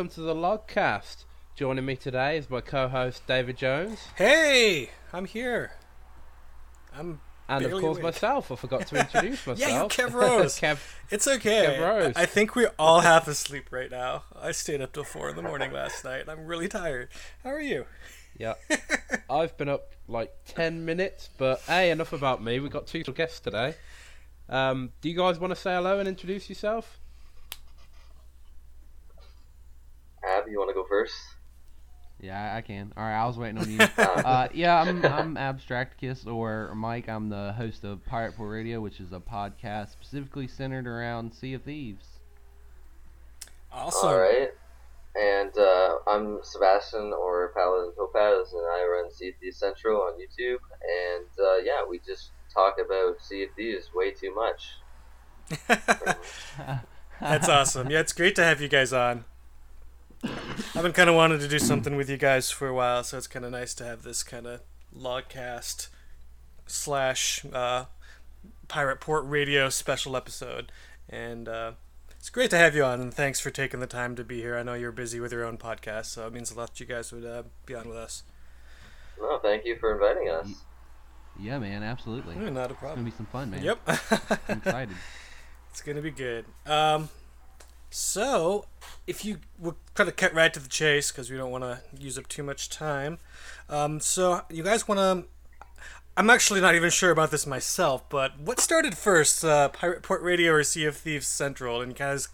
Welcome to the Logcast. Joining me today is my co-host David Jones. Hey, I'm here. I'm and of course awake. myself. I forgot to introduce myself. yeah, you Kev Rose. Kev, it's okay. Kev Rose. I think we all have to sleep right now. I stayed up till four in the morning last night. I'm really tired. How are you? Yeah, I've been up like ten minutes, but hey, enough about me. We've got two guests today. Um, do you guys want to say hello and introduce yourself? Ab, you want to go first? Yeah, I can. All right, I was waiting on you. uh, yeah, I'm I'm Abstracticus or Mike. I'm the host of Pirate Port Radio, which is a podcast specifically centered around Sea of Thieves. Awesome. All right. And uh, I'm Sebastian or Paladin Topaz, and I run Sea of Thieves Central on YouTube. And uh, yeah, we just talk about Sea of Thieves way too much. That's awesome. Yeah, it's great to have you guys on. I've been kind of wanting to do something with you guys for a while, so it's kind of nice to have this kind of logcast slash uh, Pirate Port Radio special episode. And uh, it's great to have you on, and thanks for taking the time to be here. I know you're busy with your own podcast, so it means a lot that you guys would uh, be on with us. No, thank you for inviting us. Yeah, man, absolutely. Not a problem. It's gonna be some fun, man. Yep. I'm excited. It's gonna be good. Um, so if you we'll try to cut right to the chase because we don't want to use up too much time. Um, so you guys want to? I'm actually not even sure about this myself, but what started first, uh, Pirate Port Radio or Sea of Thieves Central? And you guys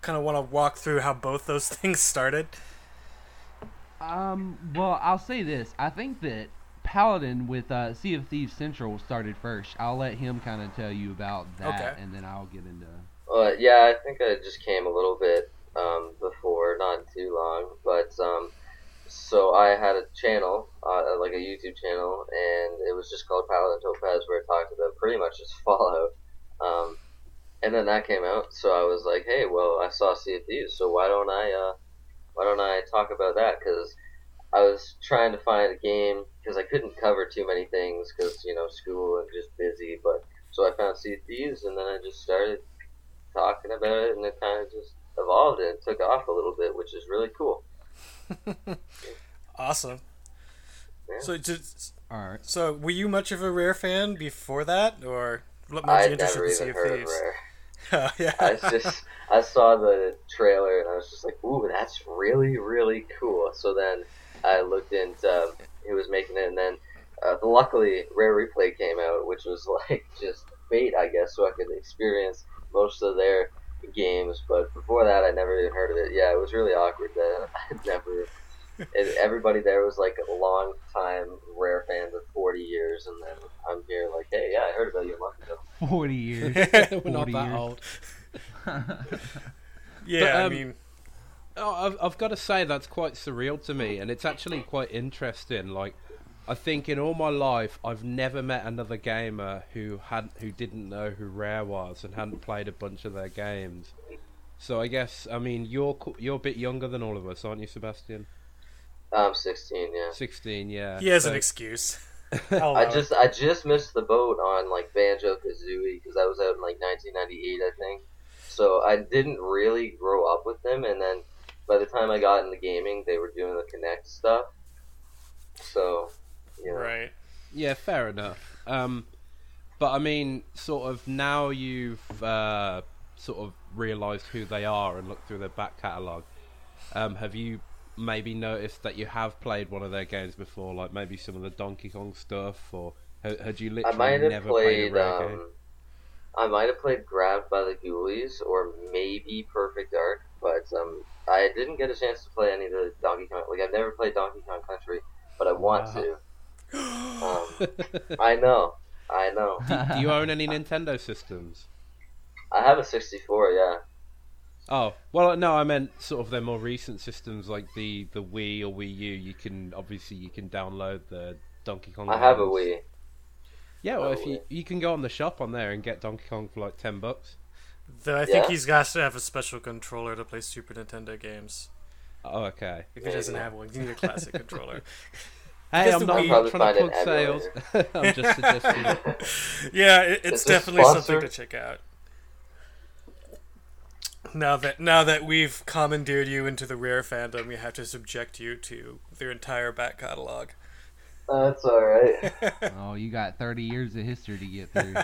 kind of want to walk through how both those things started. Um, well, I'll say this. I think that Paladin with uh, Sea of Thieves Central started first. I'll let him kind of tell you about that, Okay. and then I'll get into. Uh, yeah, I think I just came a little bit um, before, not too long, but um, so I had a channel, uh, like a YouTube channel, and it was just called Paladin Topaz, where I talked about pretty much just Fallout. Um, and then that came out, so I was like, hey, well, I saw Sea of Thieves, so why don't I, uh, why don't I talk about that? Because I was trying to find a game because I couldn't cover too many things because you know school and just busy, but so I found Sea of Thieves, and then I just started talking about it, and it kind of just evolved and took off a little bit, which is really cool. Awesome. Yeah. So just All right. so were you much of a Rare fan before that, or what made I you interested never in Sea of heard of Thieves? Rare. Oh, yeah. I just I saw the trailer and I was just like, ooh, that's really really cool. So then I looked into who was making it, and then uh, luckily Rare Replay came out, which was like just fate, I guess, so I could experience most of their games. But before that, I never even heard of it. Yeah, it was really awkward that I'd never. And everybody there was like a long time Rare fans of 40 years, and then I'm here like, hey, yeah, I heard about you a month ago. Forty years. We're not that years. old. yeah, But, I um, mean, Oh, I've, I've got to say that's quite surreal to me, and it's actually quite interesting. Like, I think in all my life, I've never met another gamer who had who didn't know who Rare was and hadn't played a bunch of their games. So I guess I mean you're you're a bit younger than all of us, aren't you, Sebastian? I'm 16, yeah. Sixteen, yeah. he has So- an excuse. I'll I allow it. just I just missed the boat on like Banjo Kazooie because I was out in like 1998, I think. So I didn't really grow up with them, and then by the time I got into gaming, they were doing the Kinect stuff. So, you know, right. Yeah, fair enough. Um, but I mean, sort of now you've uh, sort of realised who they are and looked through their back catalogue. Um, have you maybe noticed that you have played one of their games before, like maybe some of the Donkey Kong stuff, or had, had you I literally might have never played played. a rare game? Um, I might have played Grabbed by the Ghoulies or maybe Perfect Dark, but um, I didn't get a chance to play any of the Donkey Kong. Like I've never played Donkey Kong Country, but I want Wow. to. Um, I know, I know. do, do you own any Nintendo systems? I have a 64, yeah. Oh well, no, I meant sort of their more recent systems, like the the Wii or Wii U. You can obviously you can download the Donkey Kong. I have a. Wii. Yeah, well, if you you can go on the shop on there and get Donkey Kong for like ten bucks. Though I think Yeah. he's got to have a special controller to play Super Nintendo games. Oh, okay. If he doesn't Maybe. have one, you need a classic controller. Hey, Because I'm not trying to plug sales. I'm just suggesting. Yeah, it, it's Is this definitely something to check out. Now that now that we've commandeered you into the rare fandom, we have to subject you to their entire back catalog. That's all right. Oh, you got 30 years of history to get through.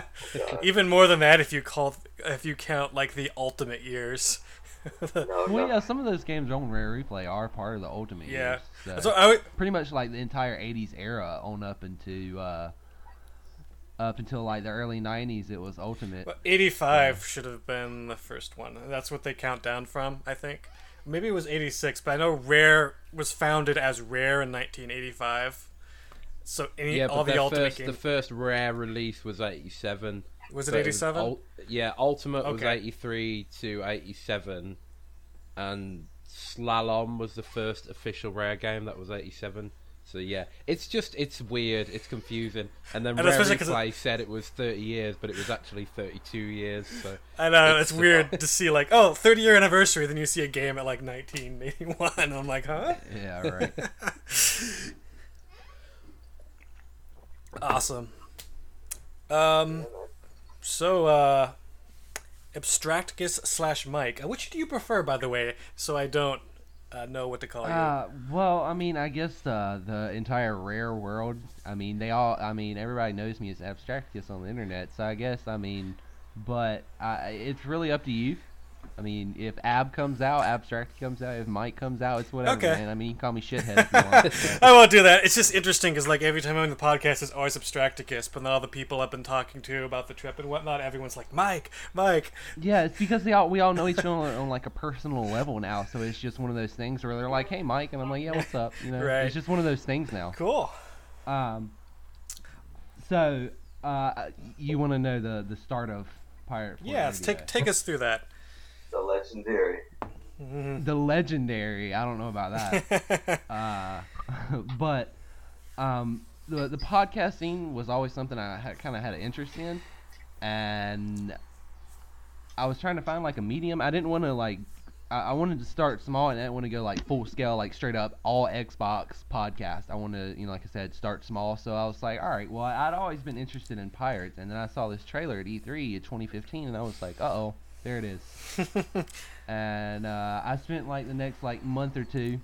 Even more than that, if you call if you count like the ultimate years. No, well, no. yeah, some of those games on Rare Replay are part of the Ultimate Yeah. Years. So So I would, pretty much like the entire 80s era on up into uh, up until like the early 90s, it was Ultimate. well, 85 should have been the first one. That's what they count down from, I think. Maybe it was 86, but I know Rare was founded as Rare in 1985. So any, Yeah, all but the their ultimate first, games the first rare release was 87. Was it 87? ul- yeah, Ultimate was 83 to 87, and Slalom was the first official rare game that was 87. So yeah, it's just it's weird, it's confusing, and then And Rare 'cause it- said it was 30 years, but it was actually 32 years. So I know It's- it's weird to see like oh 30 year anniversary, then you see a game at like 1981. I'm like, huh? Yeah, right. Awesome. Um, so uh, Abstracticus slash Mike. Uh, Which do you prefer, by the way? So I don't uh, know what to call you. Uh, well, I mean, I guess uh, the entire rare world. I mean, they all. I mean, everybody knows me as Abstractus on the internet. So I guess, I mean, but I, it's really up to you. I mean, if Ab comes out, Abstract comes out. If Mike comes out, it's whatever, Okay. man. I mean, you can call me shithead if you want. I won't do that. It's just interesting because like every time I'm in the podcast, it's always Abstracticus, but then all the people I've been talking to about the trip and whatnot, everyone's like, Mike, Mike. Yeah, it's because they all we all know each other on, on like a personal level now. So it's just one of those things where they're like, "Hey, Mike," and I'm like, "Yeah, what's up?" You know, Right. it's just one of those things now. Cool. Um, so uh, you want to know the the start of Pirate? Yeah, let's take take us through that. The legendary. the legendary. I don't know about that. uh, but um, the the podcasting was always something I had, kind of had an interest in, and I was trying to find like a medium. I didn't want to like. I I wanted to start small and I didn't want to go like full scale, like straight up all Xbox podcast. I want to, you know, like I said, start small. So I was like, all right, well, I'd always been interested in pirates, and then I saw this trailer at E3 in 2015, and I was like, uh oh, there it is and uh, I spent like the next like month or two,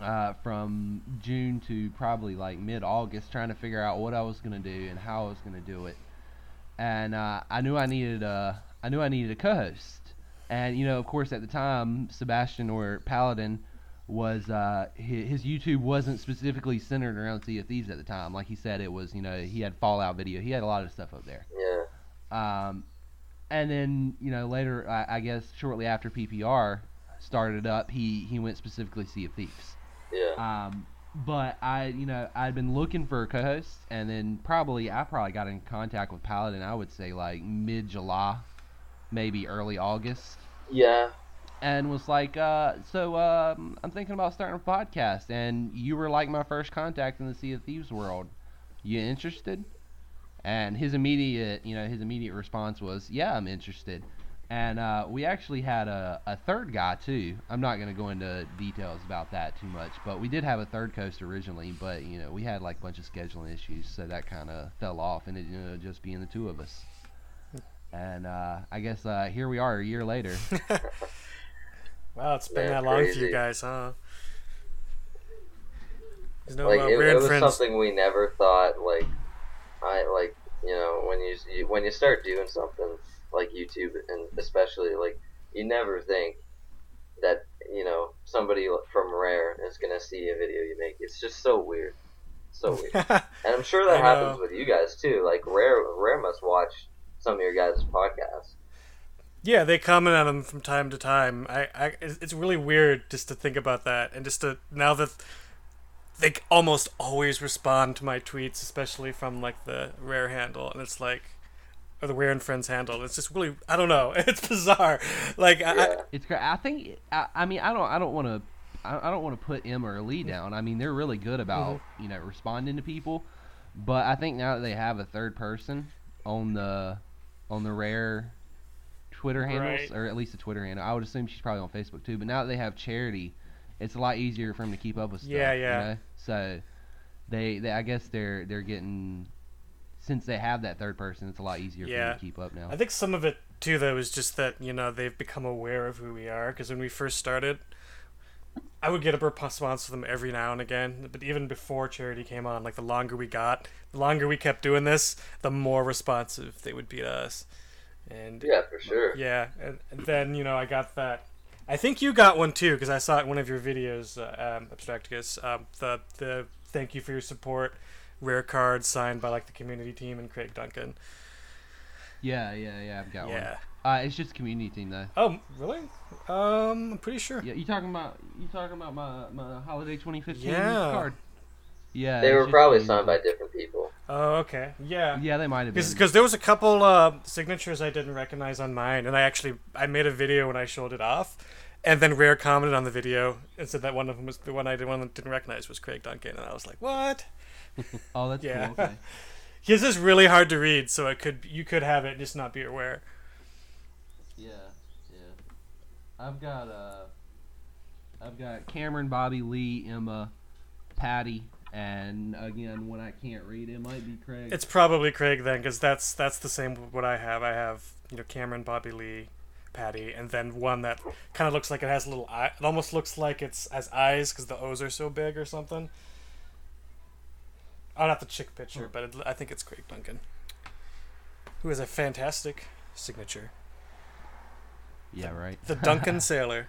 uh, from June to probably like mid August, trying to figure out what I was gonna do and how I was gonna do it. And uh, I knew I needed a, I knew I needed a co-host. And you know, of course, at the time, Sebastian or Paladin was uh, his, his YouTube wasn't specifically centered around Sea of Thieves at the time. Like he said, it was you know he had Fallout video, he had a lot of stuff up there. Yeah. Um, and then you know later, I, I guess shortly after PPR started up, he he went specifically Sea of Thieves. Yeah. Um, but I you know I'd been looking for a co-host, and then probably I probably got in contact with Paladin. I would say like mid July, maybe early August. Yeah. And was like, uh, so um, I'm thinking about starting a podcast, and you were like my first contact in the Sea of Thieves world. You interested? And his immediate, you know, his immediate response was, "Yeah, I'm interested." And uh, we actually had a, a third guy too. I'm not going to go into details about that too much, but we did have a third coast originally. But you know, we had like a bunch of scheduling issues, so that kind of fell off, and it you know just being the two of us. And uh, I guess uh, here we are a year later. Wow, it's been Man, that long for you guys, huh? There's no like uh, it, it was friends. something we never thought like I like you know when you, you when you start doing something like YouTube and especially like you never think that you know somebody from Rare is gonna see a video you make. It's just so weird, so weird. and I'm sure that happens with you guys too. Like Rare Rare must watch some of your guys' podcasts. Yeah, they comment on them from time to time. I, I, it's it's really weird just to think about that, and just to now that they almost always respond to my tweets, especially from like the rare handle, and it's like, or the rare and friends handle. It's just really, I don't know, it's bizarre. Like, I, I, It's great. I think. I, I mean, I don't. I don't want to. I, I don't want to put Emma or Lee down. I mean, they're really good about mm-hmm. you know responding to people, but I think now that they have a third person on the on the rare Twitter handles, Right. or at least a Twitter handle, I would assume she's probably on Facebook too. But now that they have Charity, it's a lot easier for them to keep up with stuff. Yeah, you yeah. know? So they, they, I guess they're they're getting since they have that third person, it's a lot easier for Yeah. them to keep up now. I think some of it too, though, is just that you know they've become aware of who we are. Because when we first started, I would get a response from them every now and again. But even before Charity came on, like the longer we got, the longer we kept doing this, the more responsive they would be to us. And Yeah, for sure. yeah, and, and then you know I got that. I think you got one too because I saw it in one of your videos, uh, um, Abstracticus. Um, the the thank you for your support, rare card signed by like the community team and Craig Duncan. yeah, yeah, yeah. I've got yeah. one. Uh, it's just community team though. Oh, really? Um, I'm pretty sure. Yeah, you talking about you talking about my my holiday 2015 Yeah. card? Yeah, They were probably community signed by different people. Oh, okay. Yeah. Yeah, they might have been. Because there was a couple uh, signatures I didn't recognize on mine, and I actually I made a video when I showed it off, and then Rare commented on the video and said that one of them was the one I did, one didn't recognize was Craig Duncan, and I was like, what? oh, that's Yeah. cool. Okay. His is really hard to read, so it could you could have it and just not be aware. Yeah, yeah. I've got uh, I've got Cameron, Bobby, Lee, Emma, Patty, and again, when I can't read, it might be Craig. It's probably Craig then, because that's that's the same what I have. I have you know Cameron, Bobby Lee, Patty, and then one that kind of looks like it has a little eye. It almost looks like it's has eyes because the O's are so big or something. I'll have to check picture, hmm. but it, I think it's Craig Duncan, who has a fantastic signature, yeah, right. the Duncan Sailor.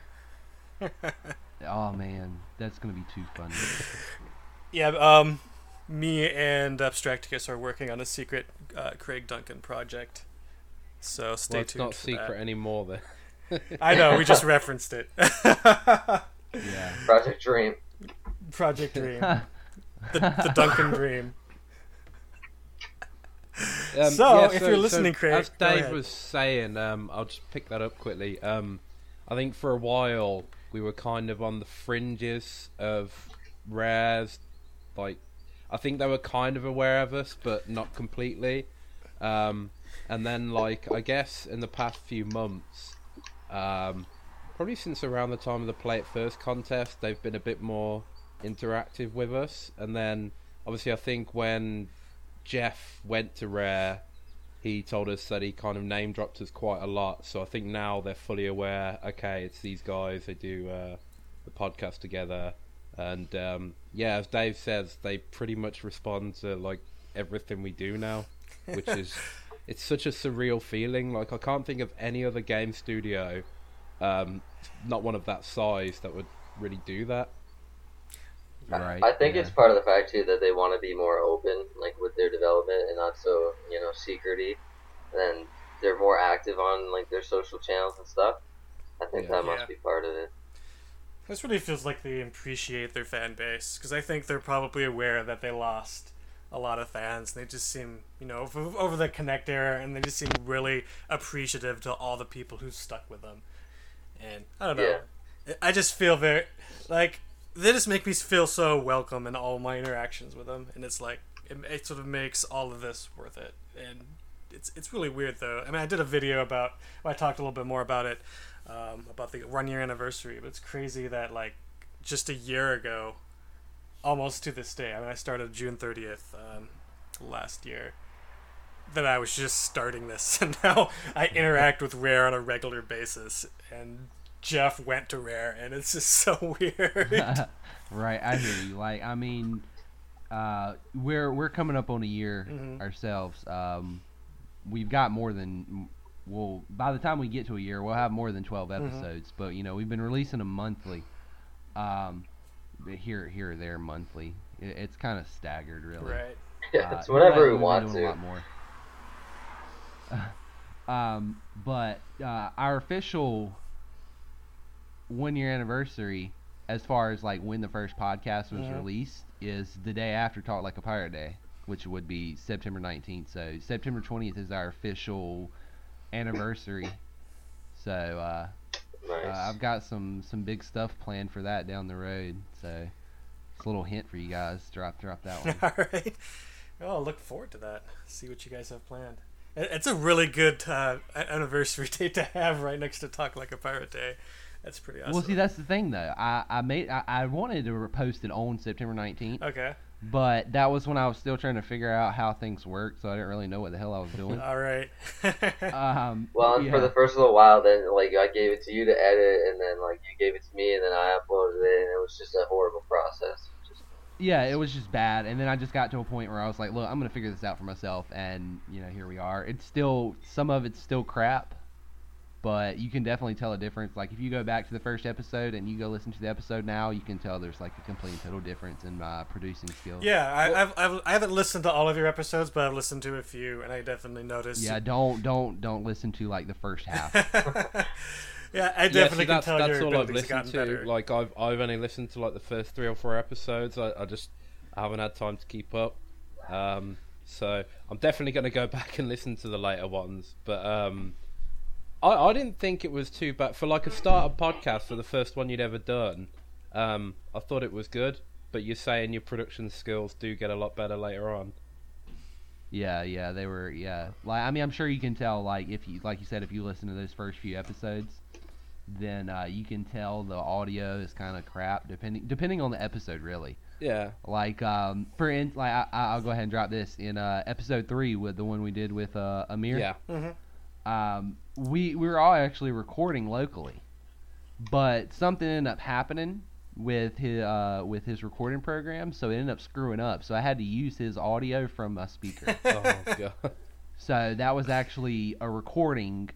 oh man, that's gonna be too funny. Yeah, um, me and Abstracticus are working on a secret uh, Craig Duncan project. So stay well, it's tuned. not for secret that. anymore then. I know, we just referenced it. Yeah. Project Dream. Project Dream. The, the Duncan Dream. Um, So, yeah, if you're listening, Craig, as go Dave ahead. was saying, um, I'll just pick that up quickly. Um, I think for a while we were kind of on the fringes of rares. Like, I think they were kind of aware of us, but not completely. Um, and then, like, I guess in the past few months, um, probably since around the time of the Play It First contest, they've been a bit more interactive with us. And then, obviously, I think when Jeff went to Rare, he told us that he kind of name dropped us quite a lot. So I think now they're fully aware. Okay, it's these guys. They do uh, the podcast together, and um, yeah, as Dave says, they pretty much respond to like everything we do now, which is it's such a surreal feeling. Like I can't think of any other game studio, um, not one of that size, that would really do that. right. I think yeah. it's part of the fact too that they want to be more open, like with their development, and not so you know secrety. And they're more active on like their social channels and stuff. I think Yeah. that must Yeah. be part of it. This really feels like they appreciate their fan base because I think they're probably aware that they lost a lot of fans. And They just seem, you know, over, over the Kinect era, and they just seem really appreciative to all the people who stuck with them. And I don't know, I just feel very like they just make me feel so welcome in all my interactions with them, and it's like it, it sort of makes all of this worth it. And it's it's really weird though. I mean, I did a video about, well, I talked a little bit more about it, um, about the one year anniversary. But it's crazy that like just a year ago, almost to this day. I mean, I started June thirtieth um, last year. That I was just starting this, and now I interact with Rare on a regular basis. And Jeff went to Rare, and it's just so weird. right, I hear you. Like, I mean, uh, we're we're coming up on a year Mhm. ourselves. Um, we've got more than well. By the time we get to a year, we'll have more than 12 Mhm. episodes. But you know, we've been releasing them monthly. Um, here here or there monthly. It, it's kind of staggered, really. right. Yeah, Uh, it's whenever we we've want been doing A to. lot more. um, but uh, our official one year anniversary, as far as like when the first podcast was Mhm. released, is the day after Talk Like a Pirate Day, which would be September nineteenth. So September twentieth is our official anniversary. So uh, Nice. uh, I've got some some big stuff planned for that down the road. So it's a little hint for you guys. Drop drop that one. All right. Oh, I'll look forward to that. See what you guys have planned. It's a really good uh, anniversary date to have right next to Talk Like a Pirate Day. That's pretty awesome. Well, see, that's the thing though. I I made I, I wanted to post it on September 19th, okay. but that was when I was still trying to figure out how things work, so I didn't really know what the hell I was doing. All right. um, Well, and for the first little while, then like I gave it to you to edit, and then like you gave it to me, and then I uploaded it, and it was just a horrible process. Just yeah, it was just bad, and then I just got to a point where I was like, look, I'm gonna figure this out for myself, and you know, here we are. It's still some of it's still crap, but you can definitely tell a difference. Like if you go back to the first episode and you go listen to the episode now, you can tell there's like a complete and total difference in my producing skills. yeah, I, I've, I've I haven't listened to all of your episodes, but I've listened to a few, and I definitely noticed. Yeah, don't don't don't listen to like the first half. yeah, I Yeah, definitely see, can that's, tell that's your all I've listened to. better. Like I've I've only listened to like the first three or four episodes. I, I just I haven't had time to keep up. Um, so I'm definitely going to go back and listen to the later ones. But um, I I didn't think it was too bad for like a startup podcast for the first one you'd ever done. Um, I thought it was good. But you're saying your production skills do get a lot better later on. Yeah, yeah, they were. Yeah, like I mean, I'm sure you can tell. Like if you, like you said, if you listen to those first few episodes, then uh, you can tell the audio is kind of crap, depending depending on the episode, really. Yeah. Like um, for in, like I, I'll go ahead and drop this in uh, episode three with the one we did with uh, Amir. Yeah. hmm Um, we we were all actually recording locally, but something ended up happening with his uh, with his recording program, so it ended up screwing up. So I had to use his audio from a speaker. Oh god. So that was actually a recording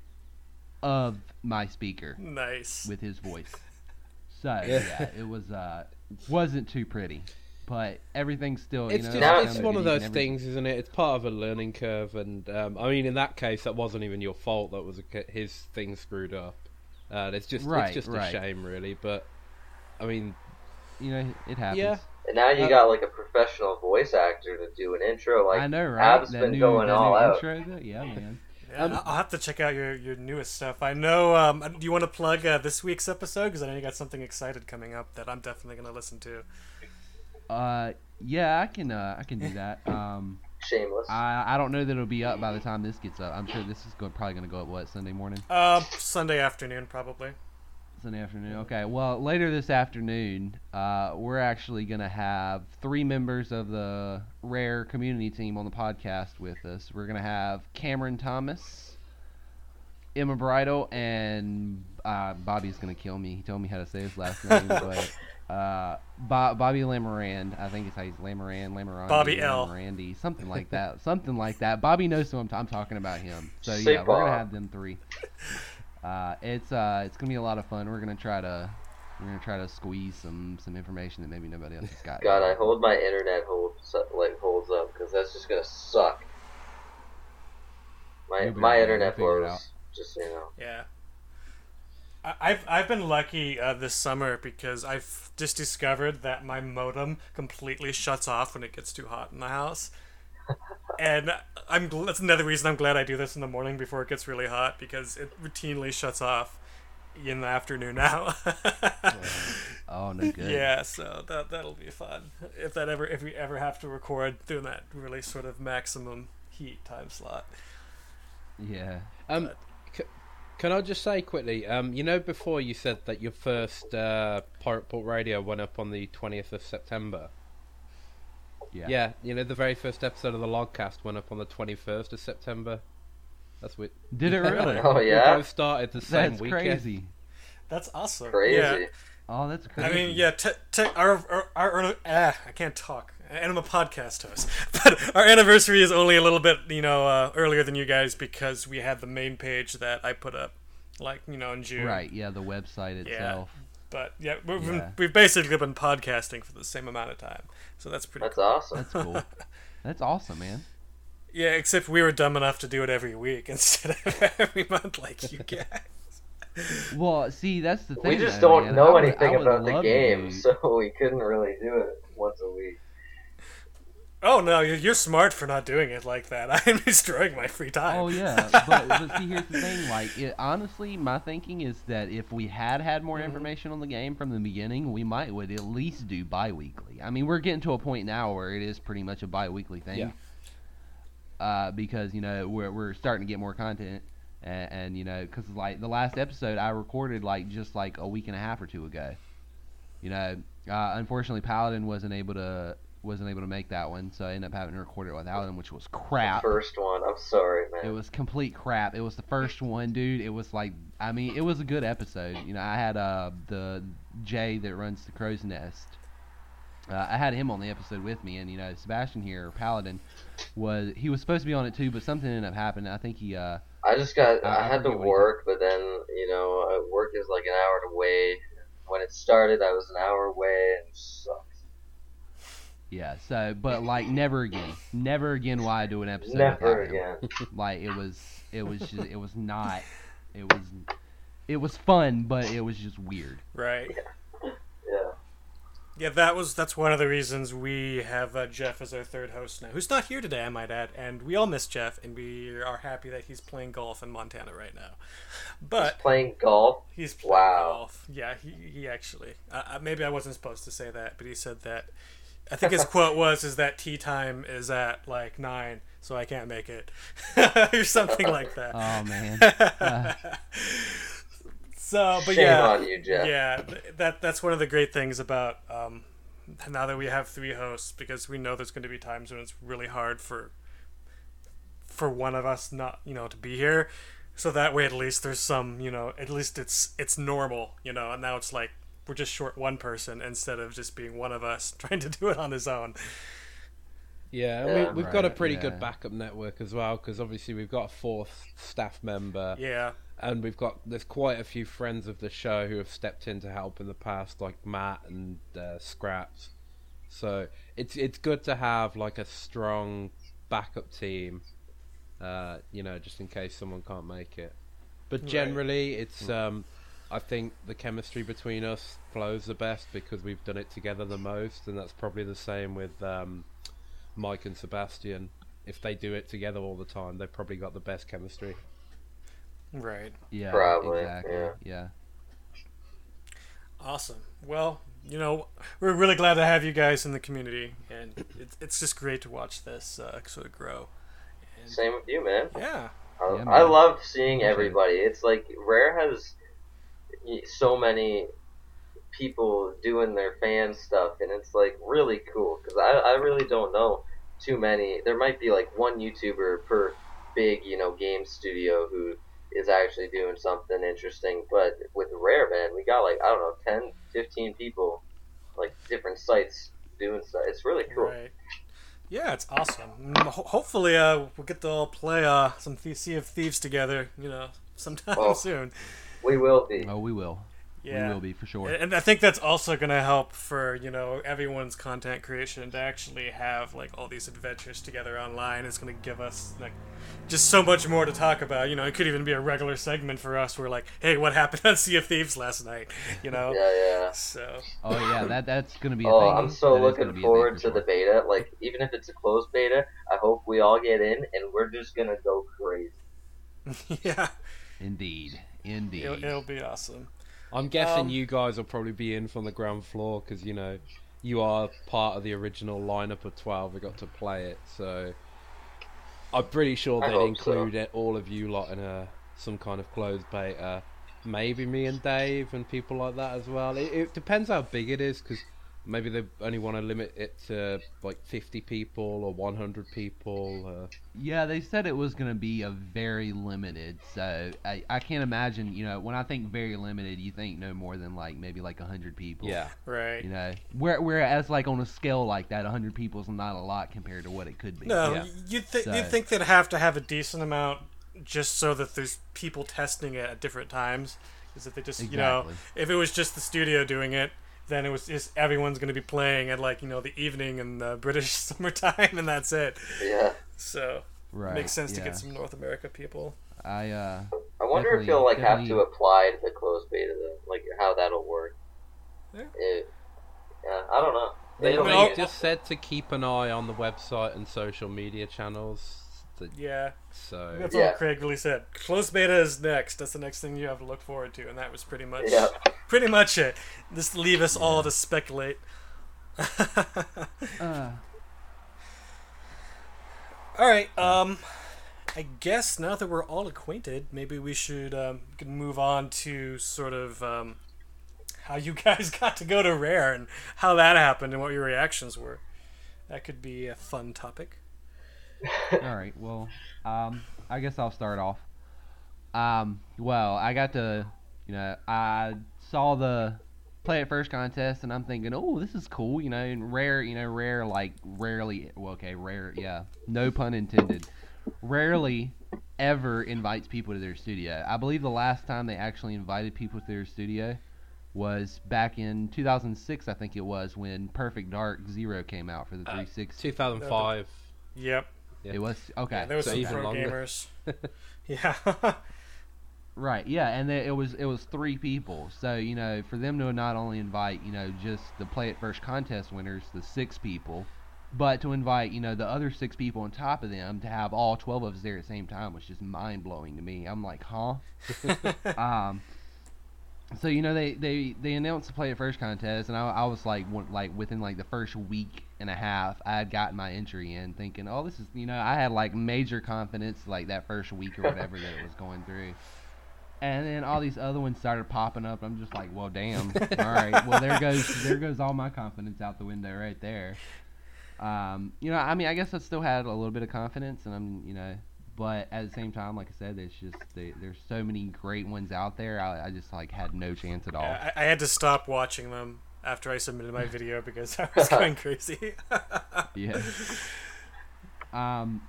of my speaker Nice. with his voice. So yeah, it was uh wasn't too pretty, but everything's still you It's know just it's one of those things, isn't it? It's part of a learning curve, and um, I mean, in that case, that wasn't even your fault. That was a, his thing screwed up. Uh, it's just Right, it's just right. a shame, really. But I mean, You know it happens. Yeah. and now you Uh, got like a professional voice actor to do an intro. Like I know, right? Ab's that been new, going that all new out. intro. Yeah, man. Yeah, Um, I'll- I'll have to check out your, your newest stuff. I know. Um, do you want to plug uh, this week's episode? Because I know you got something excited coming up that I'm definitely going to listen to. Uh, yeah, I can uh I can do that. Um, Shameless. I I don't know that it'll be up by the time this gets up. I'm sure this is going probably gonna go up what Sunday morning. Uh, Sunday afternoon, probably. Sunday afternoon. Okay. Well, later this afternoon, uh, we're actually gonna have three members of the Rare community team on the podcast with us. We're gonna have Cameron Thomas, Emma Bridle, and uh, Bobby's gonna kill me. He told me how to say his last name, but uh, Bo- Bobby Lamarand. I think it's how he's Lamarand, Lamarandi, Bobby L. Lamarandi, something like that. something like that. Bobby knows who I'm, t- I'm talking about him. So Say yeah, we're gonna have them three. Uh, it's uh, it's gonna be a lot of fun. We're gonna try to we're gonna try to squeeze some some information that maybe nobody else has got. God, I hold my internet hold like holds up because that's just gonna suck. My You'll my internet we'll figure it blows. Just so you know. Yeah. I've I've been lucky uh, this summer because I've just discovered that my modem completely shuts off when it gets too hot in the house, and I'm gl- that's another reason I'm glad I do this in the morning before it gets really hot because it routinely shuts off in the afternoon now. Oh no good. yeah, so that that'll be fun if that ever if we ever have to record during that really sort of maximum heat time slot. Yeah. um, c- can I just say quickly? Um, you know, before you said that your first uh, Pirate Port Radio went up on the twentieth of September. Yeah. Yeah, you know, the very first episode of the Logcast went up on the twenty first of September. That's what. Did it really? Oh We yeah, both started the same That's weekend. crazy. That's awesome. crazy. Yeah. Oh, that's crazy. I mean, yeah, t- t- our, our, our, ah, I can't talk. And I'm a podcast host. But our anniversary is only a little bit, you know, uh, earlier than you guys because we had the main page that I put up, like, you know, in June. Right. Yeah. The website itself. Yeah. itself. But yeah, we've, been, we've basically been podcasting for the same amount of time. So that's pretty That's cool. awesome. That's cool. that's awesome, man. Yeah, except we were dumb enough to do it every week instead of every month like you guys. Well, see, that's the thing. we just though, don't man. know I would- anything would about the game, so we couldn't really do it once a week. Oh no, you're, you're smart for not doing it like that. I'm destroying my free time. Oh yeah, but, but see, here's the thing. Like, it, honestly, my thinking is that if we had had more Mhm. information on the game from the beginning, we might would at least do bi-weekly. I mean, we're getting to a point now where it is pretty much a bi-weekly thing. Yeah. Uh, because you know we're we're starting to get more content, and, and you know, because like the last episode I recorded like just like a week and a half or two ago. You know, uh, unfortunately Paladin wasn't able to wasn't able to make that one, so I ended up having to record it without him, which was crap. First one. I'm sorry, man. It was complete crap. It was the first one, dude. It was like, I mean, it was a good episode. You know, I had uh the Jay that runs the Crow's Nest. Uh, I had him on the episode with me, and you know, Sebastian here, Paladin, was he was supposed to be on it too, but something ended up happening. I think he uh I just got. I- I had to forget what he work, but then you know, uh, work is like an hour away. When it started, I was an hour away, and sucked. Yeah. So, but like never again, never again. will I do an episode? Never without him. again. Like it was, it was just, it was not, it was, it was fun, but it was just weird. Right. Yeah. Yeah, that was that's one of the reasons we have uh, Jeff as our third host now, who's not here today, I might add, and we all miss Jeff, and we are happy that he's playing golf in Montana right now. But Playing golf. he's playing Wow. golf. Yeah, he, he actually. Uh, uh, maybe I wasn't supposed to say that, but he said that. I think his quote was, "Is that tee time is at like nine, so I can't make it," or something like that. Oh man. Uh, So, but Shame yeah, on you, Jeff. yeah, that that's one of the great things about um, now that we have three hosts because we know there's going to be times when it's really hard for for one of us not you know to be here. So that way, at least there's some you know at least it's it's normal you know. And now it's like we're just short one person instead of just being one of us trying to do it on his own. Yeah, Yeah. we, we've got a pretty yeah. good backup network as well because obviously we've got a fourth staff member, Yeah, and we've got there's quite a few friends of the show who have stepped in to help in the past, like Matt and uh, Scraps. So it's it's good to have like a strong backup team, uh, you know, just in case someone can't make it. But Right. generally, it's um, I think the chemistry between us flows the best because we've done it together the most, and that's probably the same with um, Mike and Sebastian. If they do it together all the time, they've probably got the best chemistry. right. yeah. Probably, Exactly. yeah. yeah. Awesome. Well, you know, we're really glad to have you guys in the community, and it's, it's just great to watch this uh, sort of grow. And, Same with you, man. yeah, I, Yeah, I love seeing everybody. It's like Rare has y- so many people doing their fan stuff, and it's like really cool because I, I really don't know too many. There might be like one YouTuber per big, you know, game studio who is actually doing something interesting. But with Rare, man, we got like, I don't know, 10, 15 people, like different sites doing stuff. It's really cool. right. Yeah, it's awesome. Mm, ho- hopefully, uh, we'll get to all play uh, some Sea of Thieves together. You know, sometime Oh. soon. We will be. Oh, we will. Yeah. We will be for sure. And I think that's also going to help for, you know, everyone's content creation to actually have, like, all these adventures together online. It's going to give us, like, just so much more to talk about. You know, it could even be a regular segment for us where, like, hey, what happened on Sea of Thieves last night? You know? Yeah, yeah. So, Oh yeah, that that's gonna be a Oh, thing. I'm so That is looking gonna be a thing forward for to the beta. Like, even if it's a closed beta, I hope we all get in and we're just gonna go crazy. yeah, Indeed, indeed. it'll, it'll be awesome. I'm guessing Um, you guys will probably be in from the ground floor because you know you are part of the original lineup of twelve that got to play it. So I'm pretty sure they'd hope so. include it, all of you lot in a some kind of closed beta. Maybe me and Dave and people like that as well. It, it depends how big it is because maybe they only want to limit it to like 50 people or 100 people. Uh, Yeah, they said it was gonna be a very limited. So I, I can't imagine. You know, when I think very limited, you think no more than like maybe like hundred people. yeah, Right. You know, where whereas like on a scale like that, hundred people is not a lot compared to what it could be. No, Yeah. you'd, th- So- you'd think they'd have to have a decent amount just so that there's people testing it at different times. Is that they just, you know, if it was just the studio doing it, then it was just everyone's going to be playing at like, you know, the evening in the British summertime and that's it. Yeah. So, Right. makes sense to get some North America people. I uh, I wonder if you'll like have to apply to the closed beta though, like how that'll work. Yeah. It- yeah, I don't know. they, They I mean, just said to keep an eye on the website and social media channels. To, Yeah, so that's Yeah. all Craig really said. Closed beta is next. That's the next thing you have to look forward to, and that was pretty much Yeah. pretty much it. Just leave us all to speculate. uh All right. Um, I guess now that we're all acquainted, maybe we should um, can move on to sort of um, how you guys got to go to Rare and how that happened and what your reactions were. That could be a fun topic. All right. Well, um, I guess I'll start off. Um, well, I got to, you know, I saw the play it first contest, and I'm thinking, oh, this is cool, you know, and rare, you know, rare like rarely, well, okay, rare, yeah, no pun intended, rarely ever invites people to their studio. I believe the last time they actually invited people to their studio was back in 2006, I think it was, when Perfect Dark Zero came out for the 360. 2005. Yep. Yeah. It was okay. Yeah, there was So some even pro longer. gamers. yeah. Right, yeah, and they, it was it was three people. So you know, for them to not only invite you know just the play it first contest winners, the six people, but to invite you know the other six people on top of them to have all twelve of us there at the same time was just mind blowing to me. I'm like, huh? um, so you know they, they, they announced the play at first contest, and I, I was like one, like within like the first week and a half, I had gotten my entry in, thinking, oh this is you know I had like major confidence like that first week or whatever that it was going through. And then all these other ones started popping up. I'm just like, well, damn. All right. Well, there goes there goes all my confidence out the window right there. Um, you know, I mean, I guess I still had a little bit of confidence, and I'm, you know, but at the same time, like I said, it's just they, there's so many great ones out there. I, I just like had no chance at all. I, I had to stop watching them after I submitted my video because I was going crazy. yeah. Um,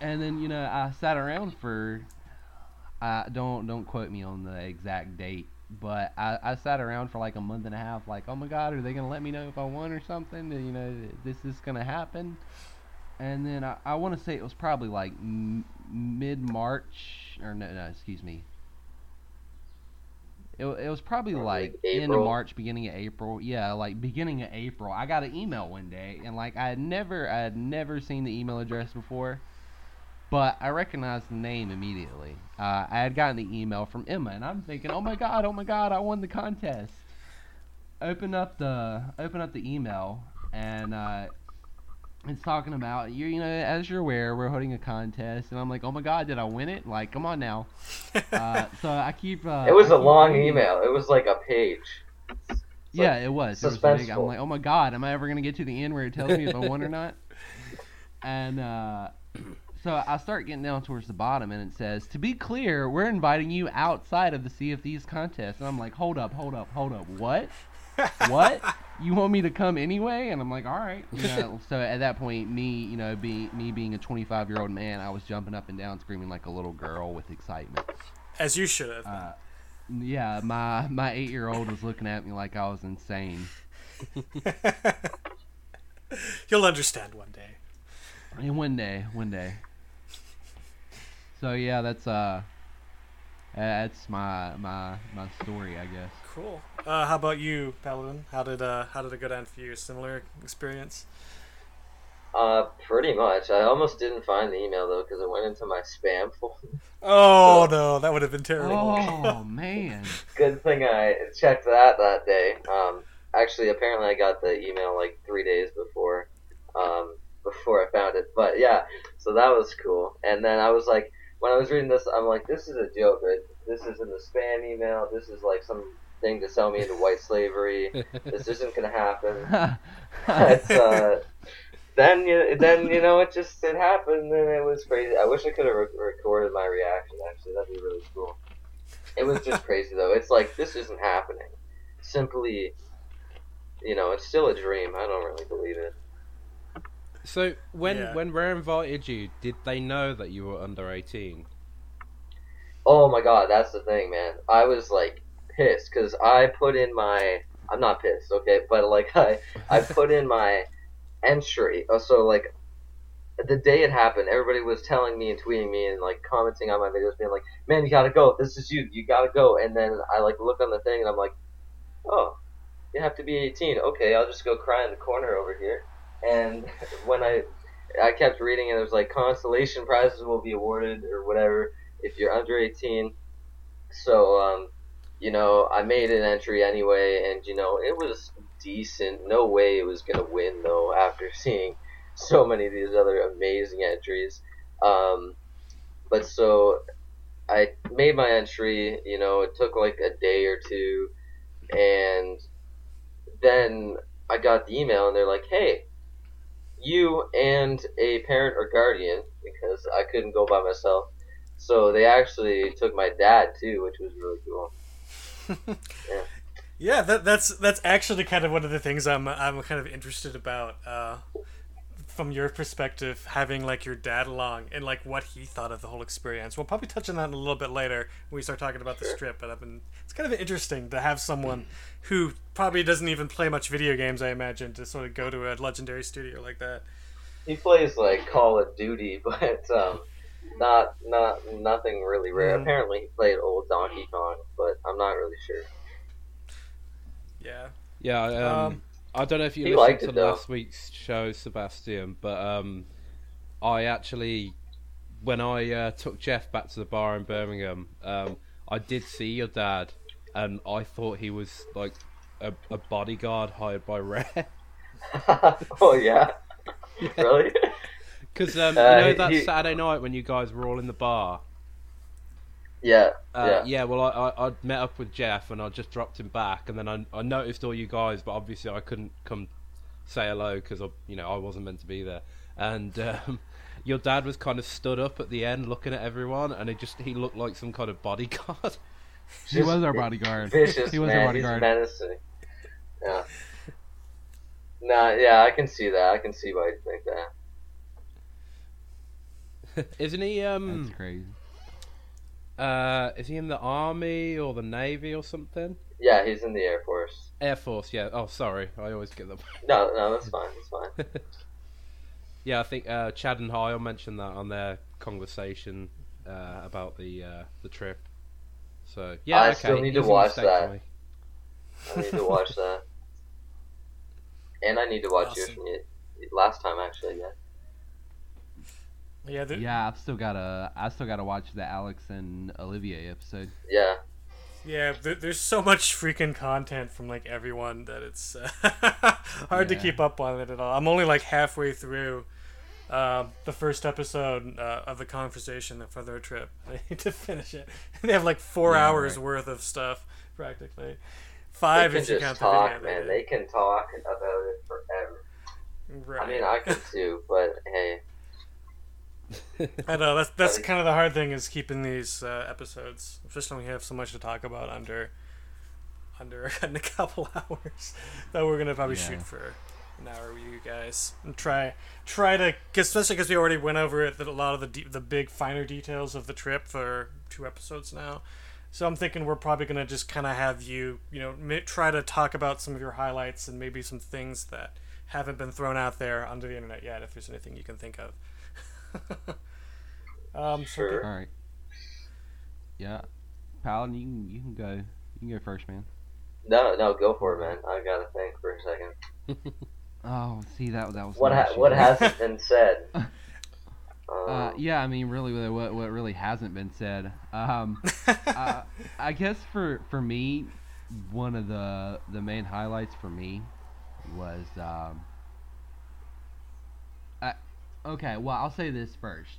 and then you know I sat around for, I don't don't quote me on the exact date, but I, I sat around for like a month and a half, like oh my god, are they gonna let me know if I won or something? You know, this is gonna happen. And then I, I want to say it was probably like m- mid March or no no excuse me. It, it was probably Probably like end of March, beginning of April. Yeah, like beginning of April. I got an email one day, and like I had never, I had never seen the email address before, but I recognized the name immediately. Uh, I had gotten the email from Emma, and I'm thinking, oh my god, oh my god, I won the contest. Open up the, open up the email, and uh, it's talking about you. You know, as you're aware, we're holding a contest, and I'm like, oh my god, did I win it? Like, come on now. Uh, so I keep. Uh, it was I a keep long reading. email. It was like a page. It's Yeah, like it was. It was. I'm like, oh my god, am I ever gonna get to the end where it tells me if I won or not? And uh, so I start getting down towards the bottom, and it says, "To be clear, we're inviting you outside of the Sea of Thieves contest." And I'm like, "Hold up, hold up, hold up, what? What? You want me to come anyway?" And I'm like, "All right." You know, so at that point, me, you know, being me being a 25 year old man, I was jumping up and down, screaming like a little girl with excitement. As you should have. Uh, yeah, my my eight year old was looking at me like I was insane. You'll understand one day. And one day, one day. So yeah, that's uh, that's my my my story, I guess. Cool. Uh, how about you, Paladin? How did uh, how did it go down for you? Similar experience? Uh, pretty much. I almost didn't find the email though because it went into my spam folder. Oh no, that would have been terrible. Oh man, Good thing I checked that that day. Um, actually, apparently I got the email like three days before, um, before I found it. But yeah, so that was cool. And then I was like, when I was reading this, I'm like, this is a joke. Right? This is in the spam email. This is like some thing to sell me into white slavery. this isn't gonna happen. It's, uh, then you then you know it just it happened and it was crazy. I wish I could have re- recorded my reaction. Actually, that'd be really cool. It was just crazy though. It's like this isn't happening. Simply, you know, it's still a dream. I don't really believe it. So when Yeah. when Rare invited you, did they know that you were under 18? Oh my god, that's the thing, man. I was like pissed because I put in my. I'm not pissed, okay, but like I I put in my entry. Oh, so like the day it happened, everybody was telling me and tweeting me and like commenting on my videos, being like, "Man, you gotta go. This is you. You gotta go." And then I like look on the thing and I'm like, "Oh, you have to be 18. Okay, I'll just go cry in the corner over here." And when I I kept reading and it was like consolation prizes will be awarded or whatever if you're under 18. So um, you know, I made an entry anyway, and you know, it was decent. No way it was gonna win though. After seeing so many of these other amazing entries, um, but so I made my entry. You know, it took like a day or two, and then I got the email, and they're like, "Hey, you and a parent or guardian, because I couldn't go by myself." So they actually took my dad too, which was really cool. Yeah, that, that's that's actually kind of one of the things I'm I'm kind of interested about uh, from your perspective, having like your dad along and like what he thought of the whole experience. We'll probably touch on that a little bit later when we start talking about the Sure. strip. But I've been it's kind of interesting to have someone who probably doesn't even play much video games. I imagine to sort of go to a legendary studio like that. He plays like Call of Duty, but um, not not nothing really rare. Mhm. Apparently, he played old Donkey Kong, but I'm not really sure. Yeah. Yeah, um, Um, I don't know if you listened liked to it, though. last week's show, Sebastian, but um, I actually, when I uh, took Jeff back to the bar in Birmingham, um, I did see your dad, and I thought he was like a, a bodyguard hired by Rare. oh yeah, really? Because um, Uh, you know that he- Saturday night when you guys were all in the bar. yeah, Uh, yeah. yeah. well, I, I I'd met up with Jeff and I just dropped him back, and then I, I noticed all you guys, but obviously I couldn't come say hello because I you know I wasn't meant to be there. And um, your dad was kind of stood up at the end, looking at everyone, and he just he looked like some kind of bodyguard. He was our bodyguard. Vicious He was man. our He's bodyguard. menacing. Yeah. Nah, yeah, I can see that. I can see why you think that. Isn't he? Um, That's crazy. uh, is he in the army or the navy or something? Yeah, he's in the Air Force. Air Force. Yeah. Oh, sorry, I always get them. No, no, that's fine. That's fine. Yeah, I think uh, Chad and Hyle mentioned that on their conversation uh, about the uh, the trip. So yeah, I okay. still need to watch that. I need to watch that. And I need to watch yours Awesome. from. Last time, actually, yeah. Yeah. there- Yeah, I've still gotta I still gotta watch the Alex and Olivier episode. Yeah. Yeah, there, there's so much freaking content from like everyone that it's uh, hard to keep up on it at all. I'm only like halfway through um, the first episode uh, of the conversation for their trip. I need to finish it. They have like four Yeah, hours right. worth of stuff practically. They Five can if you just count the talk, video. man. They can talk about it forever. Right. I mean, I could too, but hey, I know that's that's kind of the hard thing is keeping these uh, episodes, especially when we have so much to talk about under under in a couple hours. That we're gonna probably Yeah. shoot for an hour with you guys and try try to, cause, especially because we already went over it, that a lot of the de- the big finer details of the trip for two episodes now. So I'm thinking we're probably gonna just kind of have you, you know, mi- try to talk about some of your highlights and maybe some things that haven't been thrown out there onto the internet yet, if there's anything you can think of. um, so Sure. All right. Yeah, Paladin, you can you can go you can go first, man. no, no, go for it, man. I gotta think for a second. Oh, see that that was What ha- what hasn't been said? Um, Uh, yeah, I mean, really, what what really hasn't been said. Um, uh, I guess for for me, one of the the main highlights for me was um, I, okay. Well, I'll say this first.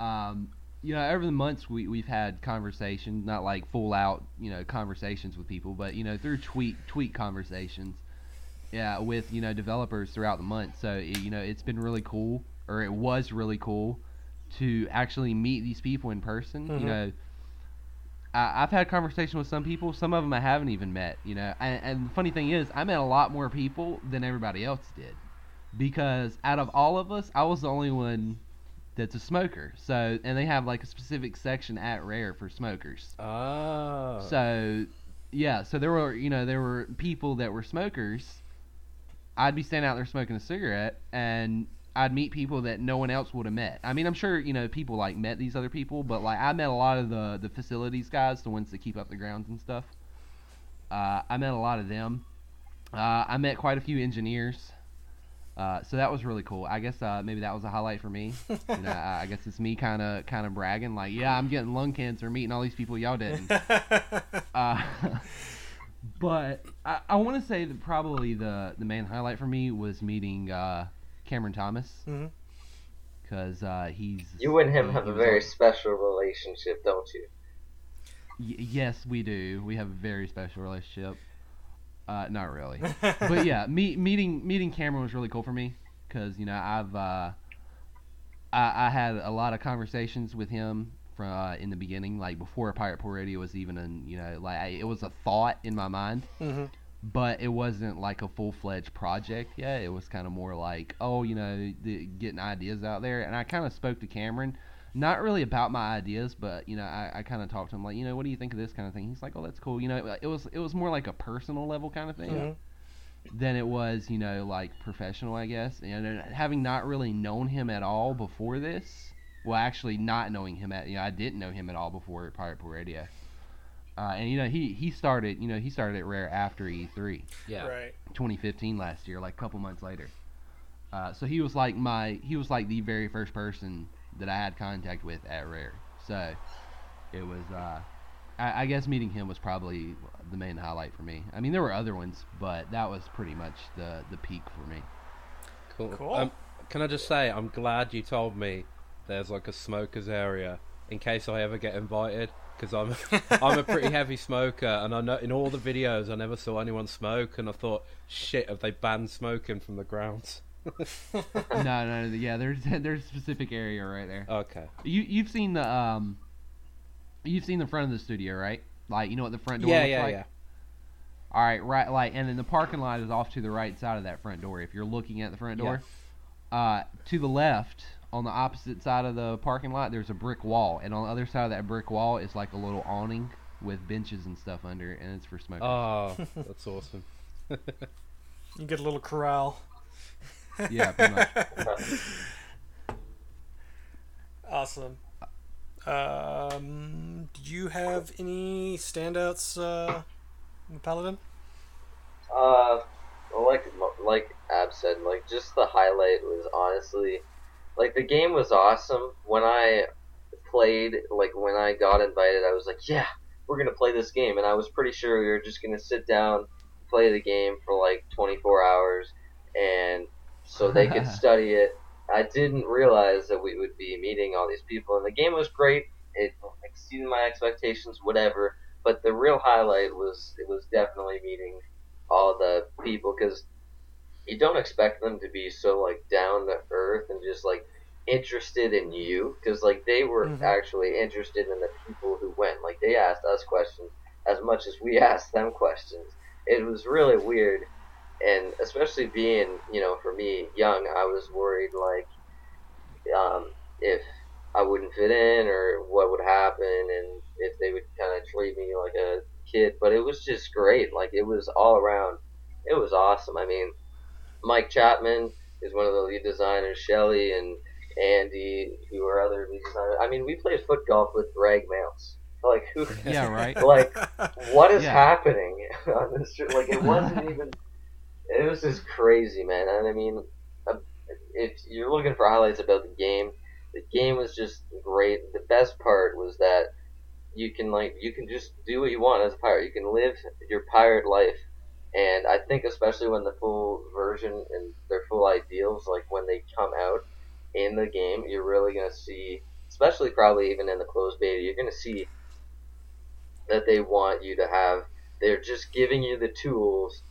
Um, you know, over the months we we've had conversations, not like full out, you know, conversations with people, but you know, through tweet tweet conversations, yeah, with you know developers throughout the month. So you know, it's been really cool, or it was really cool, to actually meet these people in person. Mhm. You know, I, I've had conversation with some people. Some of them I haven't even met. You know, and, and the funny thing is, I met a lot more people than everybody else did, because out of all of us, I was the only one that's a smoker. So, and they have like a specific section at Rare for smokers. Ah. So, yeah, so there were, you know, there were people that were smokers. I'd be standing out there smoking a cigarette, and I'd meet people that no one else would have met. I mean, I'm sure, you know, people like met these other people, but like I met a lot of the the facilities guys, the ones that keep up the grounds and stuff. Uh, I met a lot of them. Uh, I met quite a few engineers. Uh, so that was really cool. I guess uh, maybe that was a highlight for me. You know, I, I guess it's me kind of kind of bragging, like, yeah, I'm getting lung cancer, meeting all these people y'all didn't. Uh, but I, I want to say that probably the, the main highlight for me was meeting uh, Cameron Thomas. Because uh, he's You and him have a very on- special relationship, don't you? Y- yes, we do. We have a very special relationship. Uh, not really, but yeah, me, meeting meeting Cameron was really cool for me because you know I've uh, I, I had a lot of conversations with him from uh, in the beginning, like before Pirate Pool Radio was even an you know like I, it was a thought in my mind, hmm but it wasn't like a full fledged project yet. It was kind of more like oh you know the, getting ideas out there, and I kind of spoke to Cameron. Not really about my ideas, but you know, I, I kind of talked to him like, you know, what do you think of this kind of thing? He's like, oh, that's cool. You know, it was it was more like a personal level kind of thing Mhm. than it was, you know, like professional, I guess. And having not really known him at all before this, well, actually not knowing him at, you know, I didn't know him at all before Pirate Pool Radio. Uh, and you know, he he started, you know, he started at Rare after E3, Yeah. Right. 2015 last year, like a couple months later. Uh, so he was like my, he was like the very first person that I had contact with at Rare. So it was, uh, I, I guess meeting him was probably the main highlight for me. I mean, there were other ones, but that was pretty much the the peak for me. Cool. Cool. Um, can I just say, I'm glad you told me there's like a smokers area in case I ever get invited. Because I'm I'm a pretty heavy smoker, and I know in all the videos I never saw anyone smoke, and I thought, shit, have they banned smoking from the grounds? No, no, no, yeah, there's there's a specific area right there. Okay. You you've seen the um, you've seen the front of the studio, right? Like you know what the front door Yeah, looks yeah, like. yeah. All right, right, like, and then the parking lot is off to the right side of that front door. If you're looking at the front door, uh, to the left, on the opposite side of the parking lot, there's a brick wall, and on the other side of that brick wall is like a little awning with benches and stuff under, it, and it's for smokers. Oh, that's awesome. You get a little corral. Yeah, pretty much. Awesome. Um, did you have any standouts, uh, Paladin? Uh, like like Ab said, like just the highlight was honestly, like the game was awesome. When I played, like when I got invited, I was like, yeah, we're gonna play this game, and I was pretty sure we were just gonna sit down, play the game for like 24 hours, and so they could study it. I didn't realize that we would be meeting all these people, and the game was great. It exceeded my expectations, whatever. But the real highlight was it was definitely meeting all the people because you don't expect them to be so like down to earth and just like interested in you because like they were Mhm. actually interested in the people who went like they asked us questions as much as we asked them questions it was really weird and especially being you know for me young i was worried like um, if i wouldn't fit in or what would happen and if they would kind of treat me like a kid but it was just great like it was all around it was awesome i mean mike chapman is one of the lead designers shelly and andy who are other lead designers i mean we played foot golf with greg like who yeah, right. like what is Yeah. happening on this trip? Like it wasn't even. It was just crazy, man. And I mean, uh, if you're looking for highlights about the game, the game was just great. The best part was that you can like you can just do what you want as a pirate. You can live your pirate life. And I think especially when the full version and their full ideals, like when they come out in the game, you're really gonna see, especially probably even in the closed beta, you're gonna see that they want you to have. They're just giving you the tools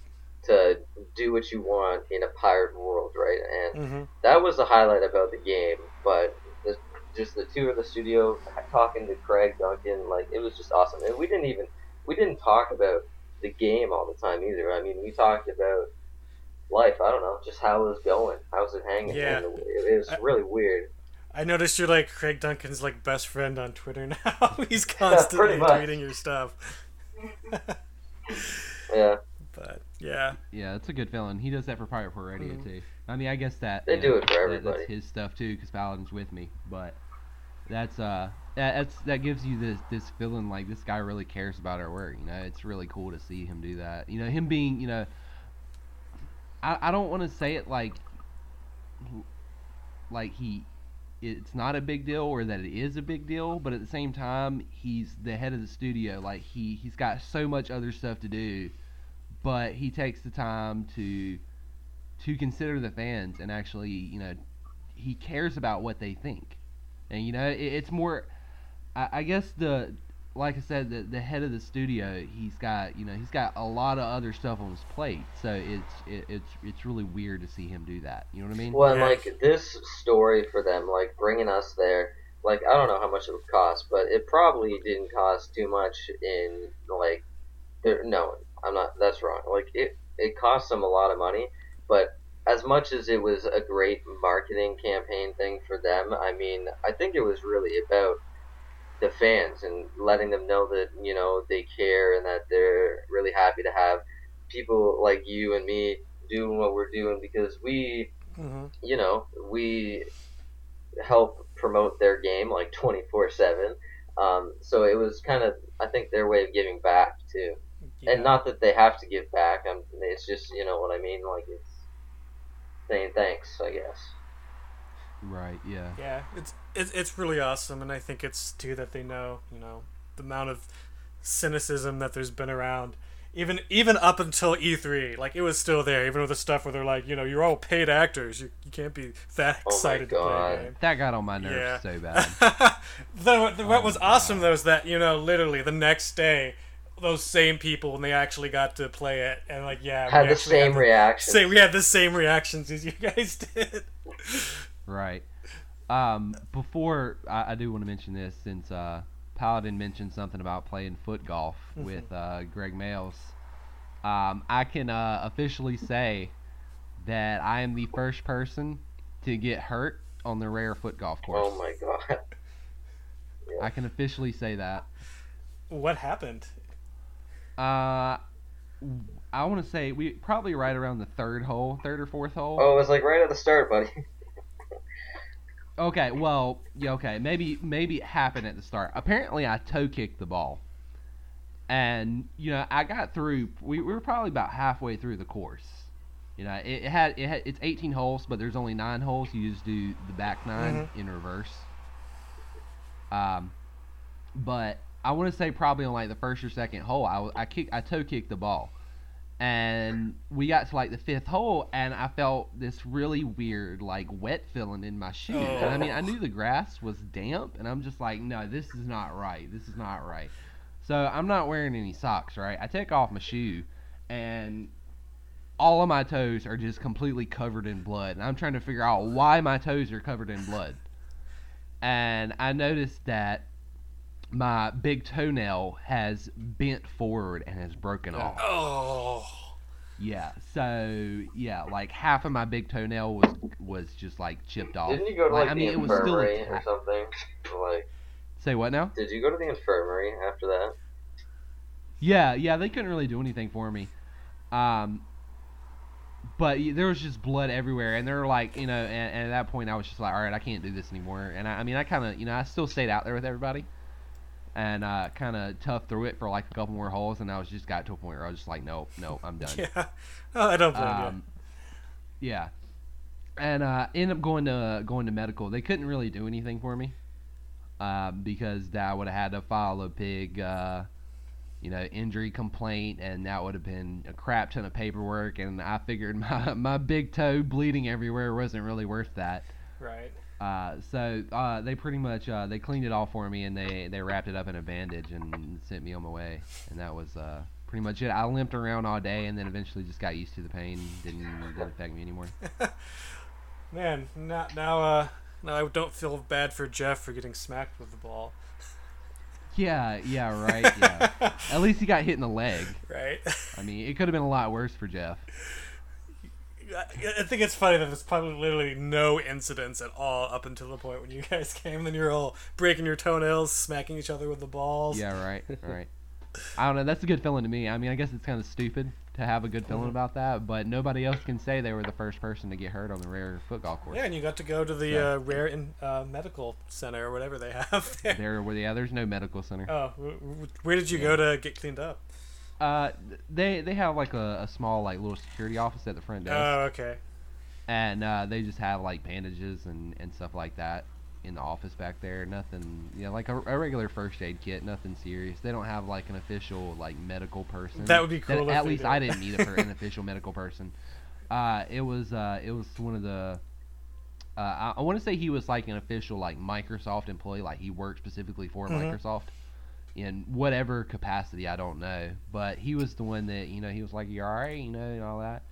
to do what you want in a pirate world, right? And hmm that was the highlight about the game. But the, just the two of the studio talking to Craig Duncan, like it was just awesome. And we didn't even we didn't talk about the game all the time either. I mean, we talked about life. I don't know, just how it was going, how's it hanging. Yeah. It, it was I- really weird. I noticed you're like Craig Duncan's like best friend on Twitter now. He's constantly much. tweeting your stuff. Yeah, But yeah, Yeah, it's a good feeling. He does that for Pirate Port Radio Mhm. too. I mean, I guess that They do know, it for that- everybody. that's his stuff too, because Paladin's with me. But that's uh, that, that's that gives you this this feeling like this guy really cares about our work. You know, it's really cool to see him do that. You know, him being you know, I I don't want to say it like like he it's not a big deal or that it is a big deal but at the same time he's the head of the studio like he he's got so much other stuff to do but he takes the time to to consider the fans and actually you know he cares about what they think, and you know it, it's more. I, I guess the like I said, the the head of the studio, he's got you know he's got a lot of other stuff on his plate, so it's it, it's it's really weird to see him do that. You know what I mean? Well, and like this story for them, like bringing us there, like I don't know how much it would cost, but it probably didn't cost too much in like, there, no, I'm not. That's wrong. Like it, it cost them a lot of money, but as much as it was a great marketing campaign thing for them, I mean, I think it was really about the fans and letting them know that you know they care and that they're really happy to have people like you and me doing what we're doing because we hmm you know, we help promote their game like 24 7. Um, so it was kind of, I think, their way of giving back too. Yeah. And not that they have to give back. I'm, it's just, you know what I mean? Like it's saying thanks, I guess. Right. Yeah. Yeah, it's it's it's really awesome, and I think it's too that they know, you know, the amount of cynicism that there's been around, even even up until E3, like it was still there, even with the stuff where they're like, you know, you're all paid actors, you, you can't be that excited Oh my excited to play God. a game. That got on my nerves Yeah. so bad. the, the, what Oh was my awesome God. though is that you know, literally the next day, those same people when they actually got to play it, and like, yeah, we Had the actually same the- reaction. Same, we had the same reactions as you guys did. Right. Um, before I, I do want to mention this, since uh, Paladin mentioned something about playing foot golf Mm-hmm. with uh, Gregg Mayles, um, I can uh, officially say that I am the first person to get hurt on the rare foot golf course. Oh my god. I can officially say that. What happened? Uh, I want to say we probably right around the third hole, third or fourth hole. Oh, it was like right at the start, buddy. Okay, well, yeah, okay, maybe maybe it happened at the start. Apparently, I toe kicked the ball, and you know I got through. We, we were probably about halfway through the course. You know, it, it had it had, it's 18 holes, but there's only nine holes. You just do the back 9 in reverse. Um, but I want to say probably on like the first or second hole, I, I kick I toe kicked the ball, and we got to like the fifth hole, and I felt this really weird like wet feeling in my shoe. And I mean, I knew the grass was damp, and I'm just like, no, this is not right. This is not right. So I'm not wearing any socks, right? I take off my shoe, and all of my toes are just completely covered in blood, and I'm trying to figure out why my toes are covered in blood. And I noticed that my big toenail has bent forward and has broken off. Oh. Yeah. So yeah, like half of my big toenail was was just like chipped off. Didn't you go to like, I mean, the it was still infirmary or something? Like, Say what now? did you go to the infirmary after that? Yeah, yeah, they couldn't really do anything for me. Um, but there was just blood everywhere, and they were like, you know, and, and at that point, I was just like, all right, I can't do this anymore. And I, I mean, I kind of, you know, I still stayed out there with everybody, and uh, kind of toughed through it for like a couple more holes, and I was just got to a point where I was just like, no, no, I'm done. Yeah. Oh, I don't blame Um, yeah, and uh, ended up going to going to medical. They couldn't really do anything for me uh, because that would have had to file a big, uh, you know, injury complaint, and that would have been a crap ton of paperwork. And I figured my my big toe bleeding everywhere wasn't really worth that. Right. Uh, so uh, they pretty much uh, they cleaned it all for me, and they they wrapped it up in a bandage and sent me on my way. And that was uh, pretty much it. I limped around all day, and then eventually just got used to the pain. Didn't didn't affect me anymore. Man, now now uh now I don't feel bad for Jeff for getting smacked with the ball. Yeah, yeah, right. Yeah. At least he got hit in the leg. Right. I mean, it could have been a lot worse for Jeff. I I think it's funny that there's probably literally no incidents at all up until the point when you guys came. Then you're all breaking your toenails, smacking each other with the balls. Yeah, right, right. I don't know. That's a good feeling to me. I mean, I guess it's kind of stupid to have a good feeling about that, but nobody else can say they were the first person to get hurt on the rare foot golf course. Yeah, and you got to go to the Yeah. uh, rare in, uh, medical center or whatever they have there. There yeah. There's no medical center. Oh, wh- wh- where did you go to get cleaned up? Uh, they they have like a, a small like little security office at the front desk, Oh, okay. and uh, they just have like bandages and and stuff like that in the office back there. Nothing, you know, like a, a regular first aid kit. Nothing serious. They don't have like an official like medical person. That would be cool if at least did. I didn't meet a, an official medical person. Uh, it was uh, it was one of the Uh, I, I want to say he was like an official like Microsoft employee, like he worked specifically for Mhm. Microsoft in whatever capacity. I don't know, but he was the one that you know he was like, "You all right?" You know, and all that.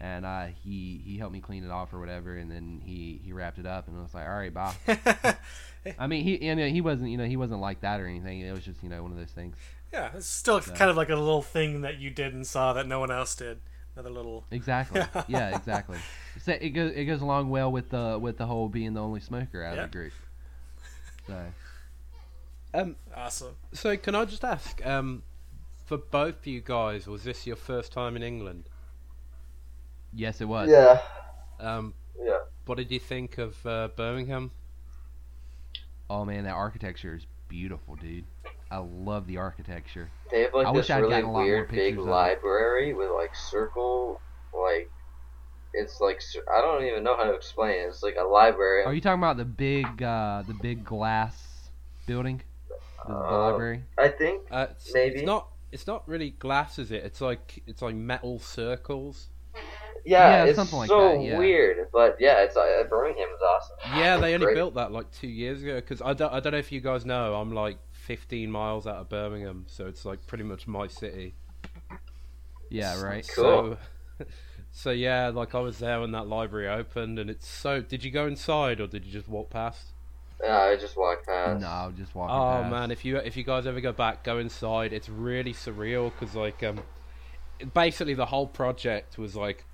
And uh, he he helped me clean it off or whatever, and then he he wrapped it up, and I was like, "All right, bye." I mean, he you know, he wasn't you know he wasn't like that or anything. It was just you know one of those things. yeah, it's still So- kind of like a little thing that you did and saw that no one else did. Another little. Exactly. yeah, exactly. So it goes it goes along well with the with the whole being the only smoker out Yeah. of the group. So Um, Awesome. so can I just ask, um, for both of you guys, was this your first time in England? yes, it was. Yeah, Um, yeah. what did you think of uh, Birmingham? Oh man, that architecture is beautiful, dude. I love the architecture. They have like I this wish I'd really a weird big pictures it. library with like circle, like it's like I don't even know how to explain it. It's like a library. Are you talking about the big uh the big glass building? The, the Uh, library? I think Uh, it's, Maybe. it's not. It's not really glass, is it? It's like it's like metal circles. yeah, Yeah, it's something like so that, yeah. weird, but yeah, it's uh, Birmingham is awesome. Yeah, they only Great. built that like two years ago. Because I don't, I don't know if you guys know, I'm like 15 miles out of Birmingham, so it's like pretty much my city. Yeah, right. Cool. So, so yeah, like I was there when that library opened, and it's so. Did you go inside or did you just walk past? Yeah, I just walked past. No, just walking past. Oh past. man, if you if you guys ever go back, go inside. It's really surreal because like um, basically the whole project was like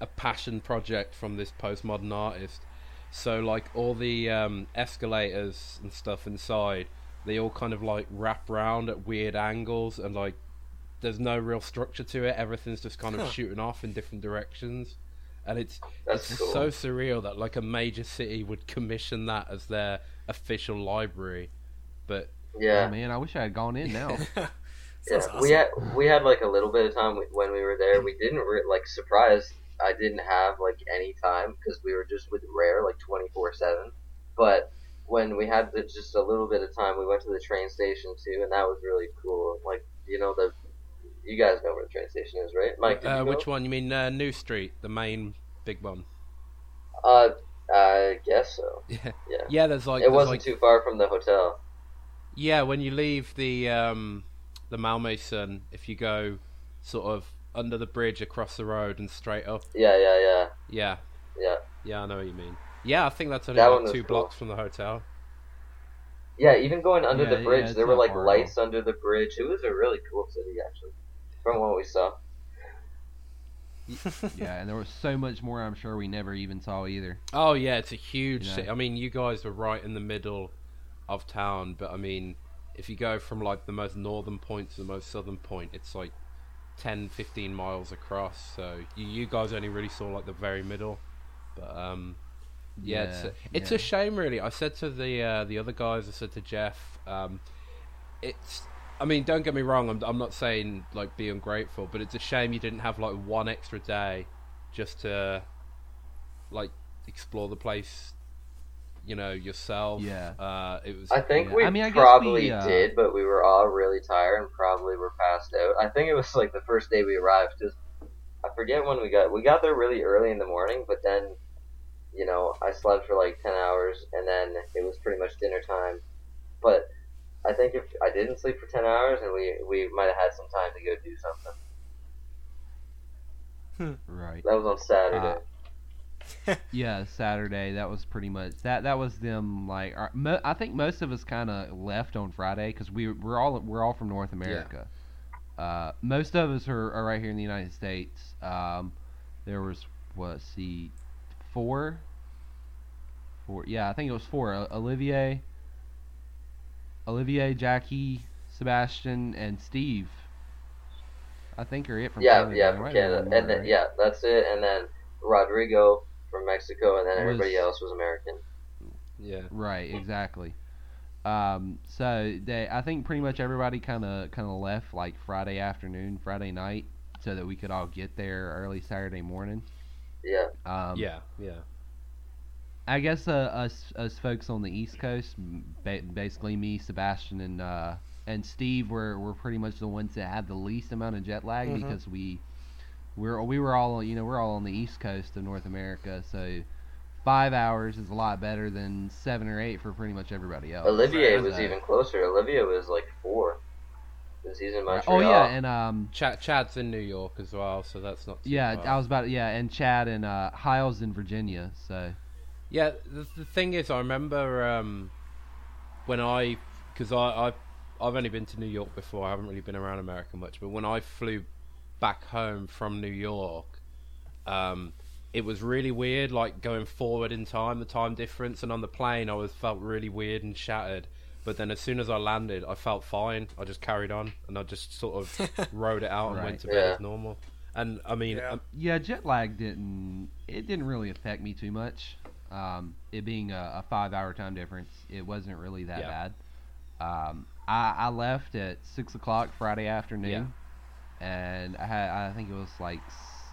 a passion project from this postmodern artist. So like all the um, escalators and stuff inside, they all kind of like wrap round at weird angles and like there's no real structure to it. Everything's just kind of Huh. shooting off in different directions, and it's That's it's cool. so surreal that like a major city would commission that as their official library. But yeah, Oh man, I wish I had gone in now. yeah. Sounds We had we had like a little bit of time when we were there. We didn't re- like surprised. I didn't have like any time because we were just with Rare like twenty four seven. But when we had the, just a little bit of time, we went to the train station too, and that was really cool. Like you know the, you guys know where the train station is, right? Mike, uh, which one? You mean uh, New Street, the main big one? Uh, I guess so. Yeah, Yeah. yeah. There's like it there's wasn't like too far from the hotel. yeah. When you leave the um, the Malmaison, if you go sort of under the bridge across the road and straight up, Yeah, yeah, yeah, yeah, yeah. yeah. I know what you mean. Yeah, I think that's only That like two cool. blocks from the hotel. Yeah, even going under Yeah, the bridge, it's there were like at lights under the bridge. It was a really cool city, actually, from what we saw. yeah, and there was so much more. I'm sure we never even saw either. Oh yeah, it's a huge You know? city. I mean, you guys were right in the middle of town, but I mean, if you go from like the most northern point to the most southern point, it's like 10, 15 miles across. So you, you guys only really saw like the very middle. But um, yeah, it's a, it's yeah. a shame, really. I said to the uh, the other guys, I said to Jeff, um, it's. I mean, don't get me wrong. I'm I'm not saying like be ungrateful, but it's a shame you didn't have like one extra day just to like explore the place. You know yourself. Yeah. Uh, it was. I think Yeah, we I mean, I guess probably we, uh, did, but we were all really tired and probably were passed out. I think it was like the first day we arrived. Cause I forget when we got. We got there really early in the morning, but then, you know, I slept for like ten hours, and then it was pretty much dinner time. But I think if I didn't sleep for ten hours, and we we might have had some time to go do something. right. That was on Saturday. Yeah, Saturday. That was pretty much that. That was them. Like, our, mo- I think most of us kind of left on Friday because we we're all we're all from North America. Yeah. Uh, most of us are, are right here in the United States. Um, there was what? let's See, four. Four. Yeah, I think it was four. O- Olivier. Olivier, Jackie, Sebastian, and Steve. I think are it from yeah, Canada. yeah, from might be one Canada, more, and then right? yeah, that's it. And then Rodrigo from Mexico, and then Was- everybody else was American. yeah. Right, exactly. Um, so they, I think pretty much everybody kind of kind of left like Friday afternoon, Friday night, so that we could all get there early Saturday morning. Yeah. Um, yeah. Yeah. I guess uh, us us folks on the East Coast, ba- basically me, Sebastian, and uh, and Steve were, were pretty much the ones that had the least amount of jet lag Mhm. because we we're we were all you know we're all on the East Coast of North America, so five hours is a lot better than seven or eight for pretty much everybody else. Olivier So- was even closer. Olivier was like four. Because he's in Montreal. Oh yeah, and um, Chad, Chad's in New York as well, so that's not. Too yeah, far. I was about yeah, and Chad and uh, Hiles in Virginia. So Yeah, the, the thing is, I remember um, when I, because I, I, I've only been to New York before. I haven't really been around America much. But when I flew back home from New York, um, it was really weird, like going forward in time, the time difference, and on the plane, I was felt really weird and shattered. But then, as soon as I landed, I felt fine. I just carried on, and I just sort of rode it out and Right. went to bed Yeah. as normal. And I mean, Yeah. um, yeah, jet lag didn't it didn't really affect me too much. Um, it being a, a five hour time difference, it wasn't really that Yeah. bad. Um, I, I left at six o'clock Friday afternoon, and I had I think it was like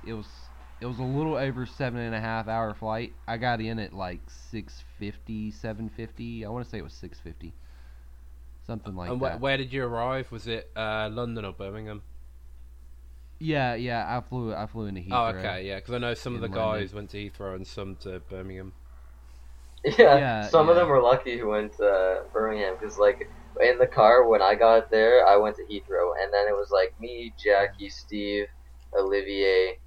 it was it was a little over seven and a half hour flight. I got in at like 650, 750. I want to say it was six fifty, something like and that. wh- where did you arrive? Was it uh, London or Birmingham? yeah, yeah. I flew I flew into Heathrow. Oh, okay, yeah, because I know some of the in guys went to Heathrow and some to Birmingham. Yeah, Yeah, some of them were lucky who went to uh, Birmingham because, like, in the car when I got there, I went to Heathrow, and then it was like me, Jackie, Steve, Olivier,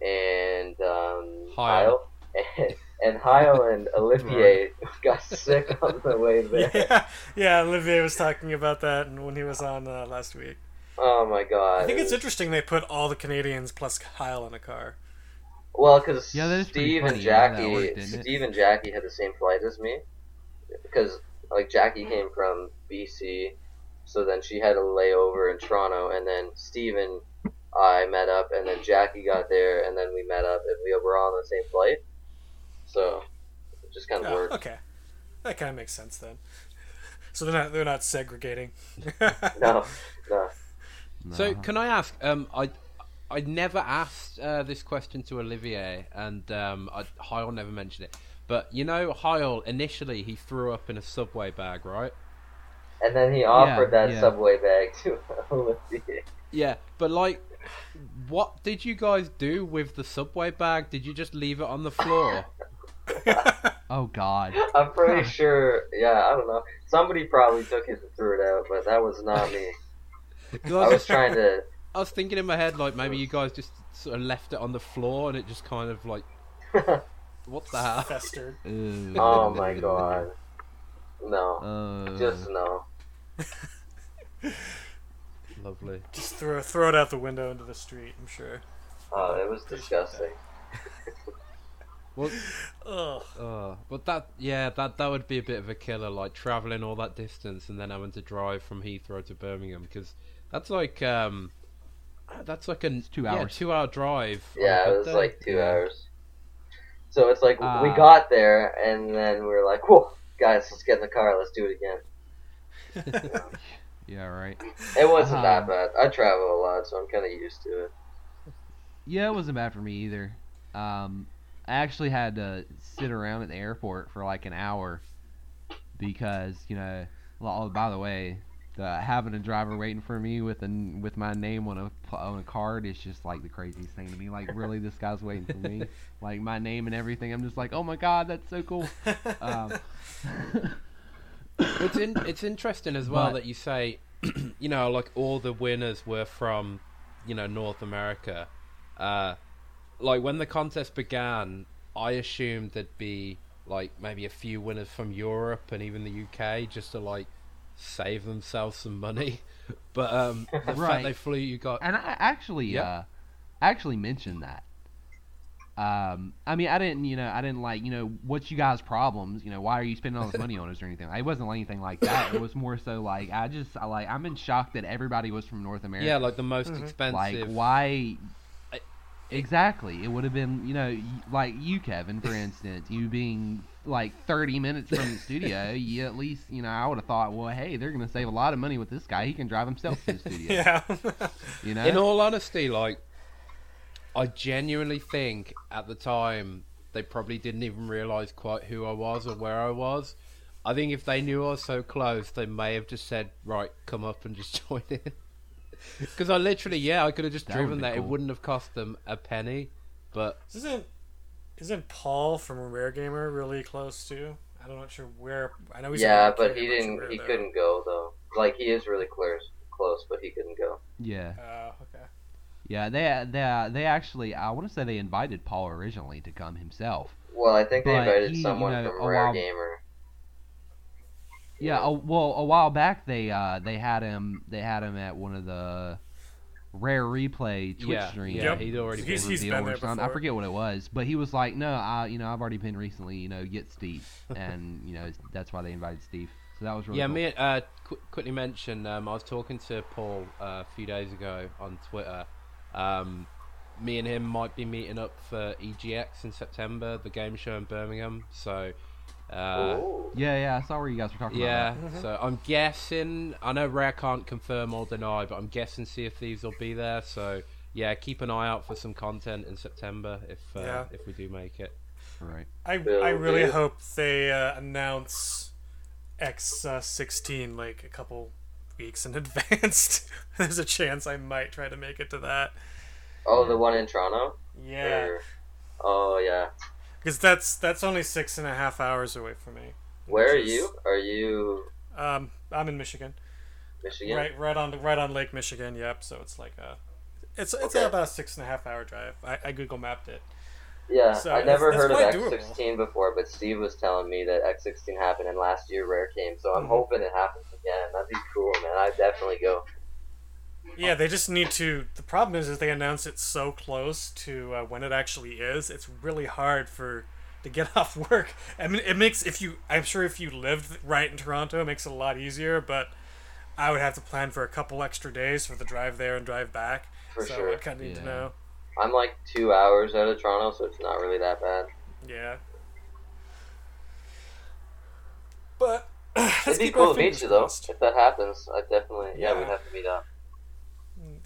and um. Hyle. And, and and Olivier got sick on the way there. Yeah, yeah. Olivier was talking about that when he was on uh, last week. Oh my god! I think it's interesting they put all the Canadians plus Kyle in a car. Well, because Yeah, that is Steve and funny, yeah, Jackie, worked, didn't it? Steve and Jackie had the same flight as me, because like Jackie came from BC, so then she had a layover in Toronto, and then Steve and I met up, and then Jackie got there, and then we met up, and we were all on the same flight. So it just kind of Oh, worked. okay, that kind of makes sense then. So they're not they're not segregating. No, no. So, can I ask? Um, I I never asked uh, this question to Olivier, and um, I, Hyle never mentioned it. But you know, Hyle initially he threw up in a subway bag, right? And then he offered that yeah. subway bag to Olivier. Yeah, but like, what did you guys do with the subway bag? Did you just leave it on the floor? Oh God. I'm pretty sure. Yeah, I don't know. Somebody probably took it and threw it out, but that was not me. I I was was, trying to. I was thinking in my head like maybe you guys just sort of left it on the floor and it just kind of like, what the hell? Festered. Ew. Oh my god. No. Uh, Just no. Lovely. Just throw throw it out the window into the street. I'm sure. Oh, it was disgusting. Well, Ugh. Uh, but that, yeah, that that would be a bit of a killer, like traveling all that distance and then having to drive from Heathrow to Birmingham, because that's like um, that's like a two yeah, hours. two hour drive. Yeah, good it was day. like two hours. So it's like we Ah. got there, and then we are like, "Whoa, guys, let's get in the car. Let's do it again." Yeah, right. It wasn't Um, that bad. I travel a lot, so I'm kind of used to it. Yeah, it wasn't bad for me either. Um, I actually had to sit around at the airport for like an hour because you know. Well, oh, by the way, the, having a driver waiting for me with a with my name on a on a card is just like the craziest thing to me. Like, really, this guy's waiting for me, like my name and everything. I'm just like, oh my god, that's so cool. Um, It's in, it's interesting as well But- that you say, you know, like all the winners were from, you know, North America. Uh, like when the contest began, I assumed there'd be like maybe a few winners from Europe and even the UK just to like save themselves some money. But um, the fact Right. they flew you got And I actually, Yep. uh, actually mentioned that. Um, I mean, I didn't, you know, I didn't like, you know, what's you guys' problems? You know, why are you spending all this money on us or anything? It wasn't like anything like that. It was more so like I just, I like, I'm in shock that everybody was from North America. yeah, like the most Mhm. expensive. like why? I- Exactly. It would have been, you know, like you, Kevin, for instance, you being like 30 minutes from the studio, you at least, you know, I would have thought, well, hey, they're going to save a lot of money with this guy. He can drive himself to the studio. Yeah. You know? In all honesty, like, I genuinely think at the time they probably didn't even realize quite who I was or where I was. I think if they knew I was so close, they may have just said, "Right, come up and just join in." Because I literally, yeah, I could have just That driven been there. It wouldn't have cost them a penny. But isn't Isn't Paul from Rare Gamer really close too? I'm not sure where. I know he's yeah, but he didn't. He though. couldn't go though. Like he is really close, close, but he couldn't go. Yeah, Oh, okay. yeah. They they they actually I want to say they invited Paul originally to come himself. Well, I think they invited he, you someone know, from Rare while- Gamer. Yeah, a, well, a while back they uh they had him they had him at one of the rare replay Twitch Yeah, streams. yeah, he'd already He's- been he's reveal been there something. I forget what it was, but he was like, "No, I, you know, I've already been recently, you know, get Steve," and you know, that's why they invited Steve. So that was really yeah, cool. me uh, qu- quickly mention. Um, I was talking to Paul uh, a few days ago on Twitter. Um, me and him might be meeting up for EGX in September, the game show in Birmingham. So, uh, Yeah, yeah, I saw where you guys were talking yeah. about. So I'm guessing. I know Rare can't confirm or deny, but I'm guessing Sea of Thieves will be there. So yeah, keep an eye out for some content in September if uh, Yeah. if we do make it. Right. I Will I really do. hope they uh, announce X uh, sixteen like a couple weeks in advance. There's a chance I might try to make it to that. Oh, the one in Toronto. Yeah, Or- Oh yeah. Because that's that's only six and a half hours away from me. Where are is- you? Are you Um, I'm in Michigan. Michigan? Right, right on, right on Lake Michigan. Yep. So it's like a, it's it's Okay. about a six and a half hour drive. I, I Google mapped it. Yeah, So I never heard of it's X16 before, but Steve was telling me that X16 happened and last year Rare came, so I'm Mhm. hoping it happens again. That'd be cool, man. I'd definitely go. Yeah, they just need to. The problem is, is they announce it so close to uh, when it actually is. It's really hard for to get off work. I mean, it makes if you. I'm sure if you lived right in Toronto, it makes it a lot easier. But I would have to plan for a couple extra days for the drive there and drive back. For so sure. I kind of need to Yeah. know. I'm like two hours out of Toronto, so it's not really that bad. Yeah. But let's It'd be cool to meet fingers you, though. If that happens, I definitely, yeah, Yeah. we'd have to meet up.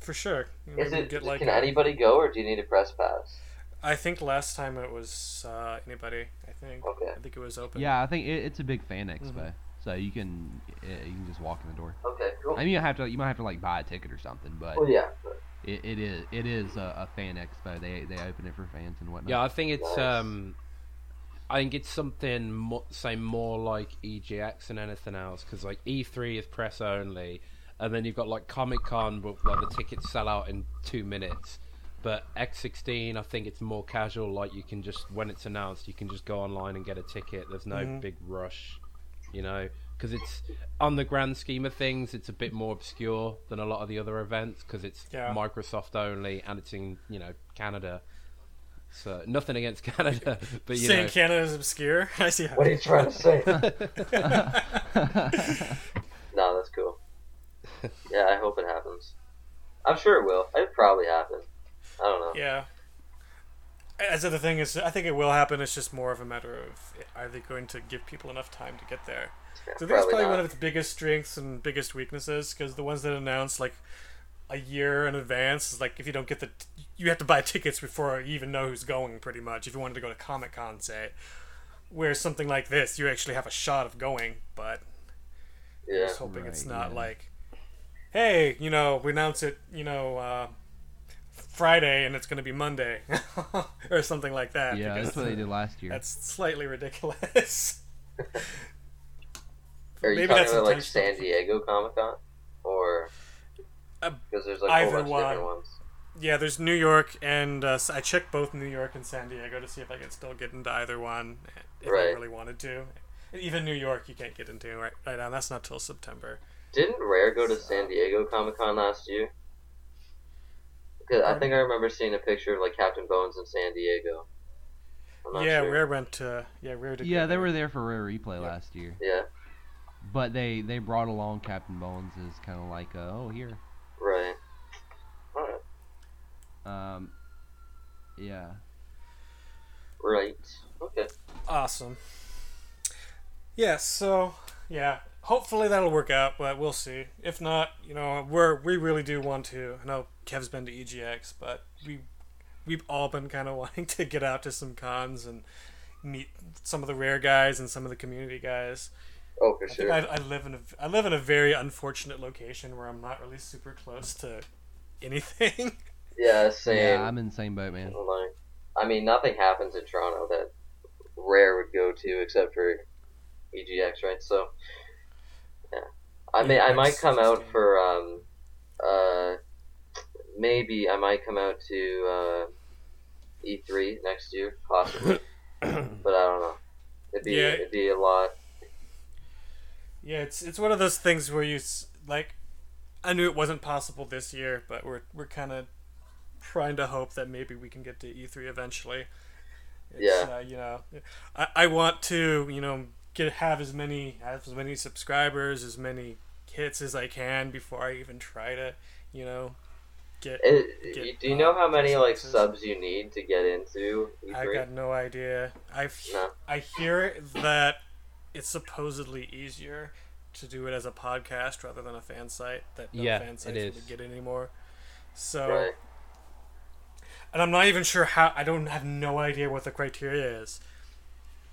For sure. Is it, get like can a- anybody go, or do you need a press pass? I think last time it was uh, anybody. I think. Okay. I think it was open. Yeah, I think it, it's a big fan expo, Mhm. so you can uh, you can just walk in the door. Okay, cool. I mean, you have to you might have to like buy a ticket or something, but well, yeah. but- it, it is it is a, a fan expo. They they open it for fans and whatnot. Yeah, I think it's Nice. um, I think it's something mo- say more like EGX than anything else because like E3 is press only, and then you've got like Comic Con, where like the tickets sell out in two minutes. But X16, I think it's more casual. Like you can just when it's announced, you can just go online and get a ticket. There's no Mhm. big rush, you know, because it's on the grand scheme of things, it's a bit more obscure than a lot of the other events because it's Yeah. Microsoft only and it's in you know Canada. So nothing against Canada, but you Saying know, Canada is obscure. I see. What are you trying to say? no, that's cool. Yeah, I hope it happens. I'm sure it will. It probably happen. I don't know. Yeah. As the thing is, I think it will happen. It's just more of a matter of are they going to give people enough time to get there. So I think it's probably not. one of its biggest strengths and biggest weaknesses because the ones that announce like a year in advance is like if you don't get the you have to buy tickets before you even know who's going pretty much if you wanted to go to Comic Con say. where something like this, you actually have a shot of going, but yeah. just hoping it's not yeah. like, hey, you know, we announce it, you know, uh, Friday and it's going to be Monday or something like that. yeah, that's what they did last year. That's slightly ridiculous. Are you Maybe talking that's about like. San Diego Comic Con, or Uh, because there's like a whole either bunch of different one. ones? yeah, there's New York and uh, I checked both New York and San Diego to see if I could still get into either one if I really wanted to. Even New York, you can't get into right right now. That's not till September. Didn't Rare go to San Diego Comic Con last year? Because I think I remember seeing a picture of like Captain Bones in San Diego. Yeah, sure. Rare went to yeah Rare did. yeah, they there. were there for Rare Replay Yeah. last year, Yeah, but they they brought along Captain Bones as kind of like, uh, oh here, right. Alright. um, yeah. Right. Okay. Awesome. Yeah, so yeah, hopefully that'll work out, but we'll see. If not, you know, we're we really do want to. I know Kev's been to EGX, but we we've all been kind of wanting to get out to some cons and meet some of the rare guys and some of the community guys. Oh, for I sure. I, I live in a I live in a very unfortunate location where I'm not really super close to anything. Yeah, same. Yeah, I'm in the same boat, man. Like, I mean, nothing happens in Toronto that Rare would go to except for EGX, right? So, yeah, I may I might come out for um, uh, maybe I might come out to uh, E3 next year, possibly, but I don't know. It'd be Yeah. it'd be a lot. Yeah, it's it's one of those things where you like. I knew it wasn't possible this year, but we're we're kind of trying to hope that maybe we can get to E3 eventually. It's, Yeah. Uh, you know, I, I want to you know get have as many have as many subscribers, as many hits as I can before I even try to you know get. It, Get, do you know how many like subs. subs you need to get into E I E3? got no idea. I No. I hear that it's supposedly easier to do it as a podcast rather than a fan site. That no Yeah, fan it sites is. really get anymore. So, Right. and I'm not even sure how. I don't have no idea what the criteria is,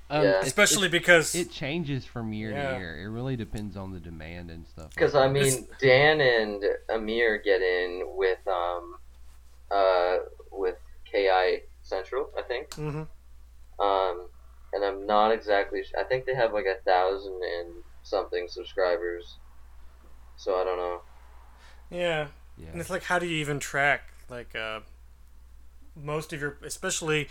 Um, Yeah. it's- especially because It changes from year Yeah. to year. It really depends on the demand and stuff. Because like I that. mean, Dan and Amir get in with um, uh, with KI Central, I think. Mhm. Um, and I'm not exactly. Sh- I think they have like a thousand and something subscribers. So I don't know. yeah, yeah. and it's like how do you even track like uh, most of your, especially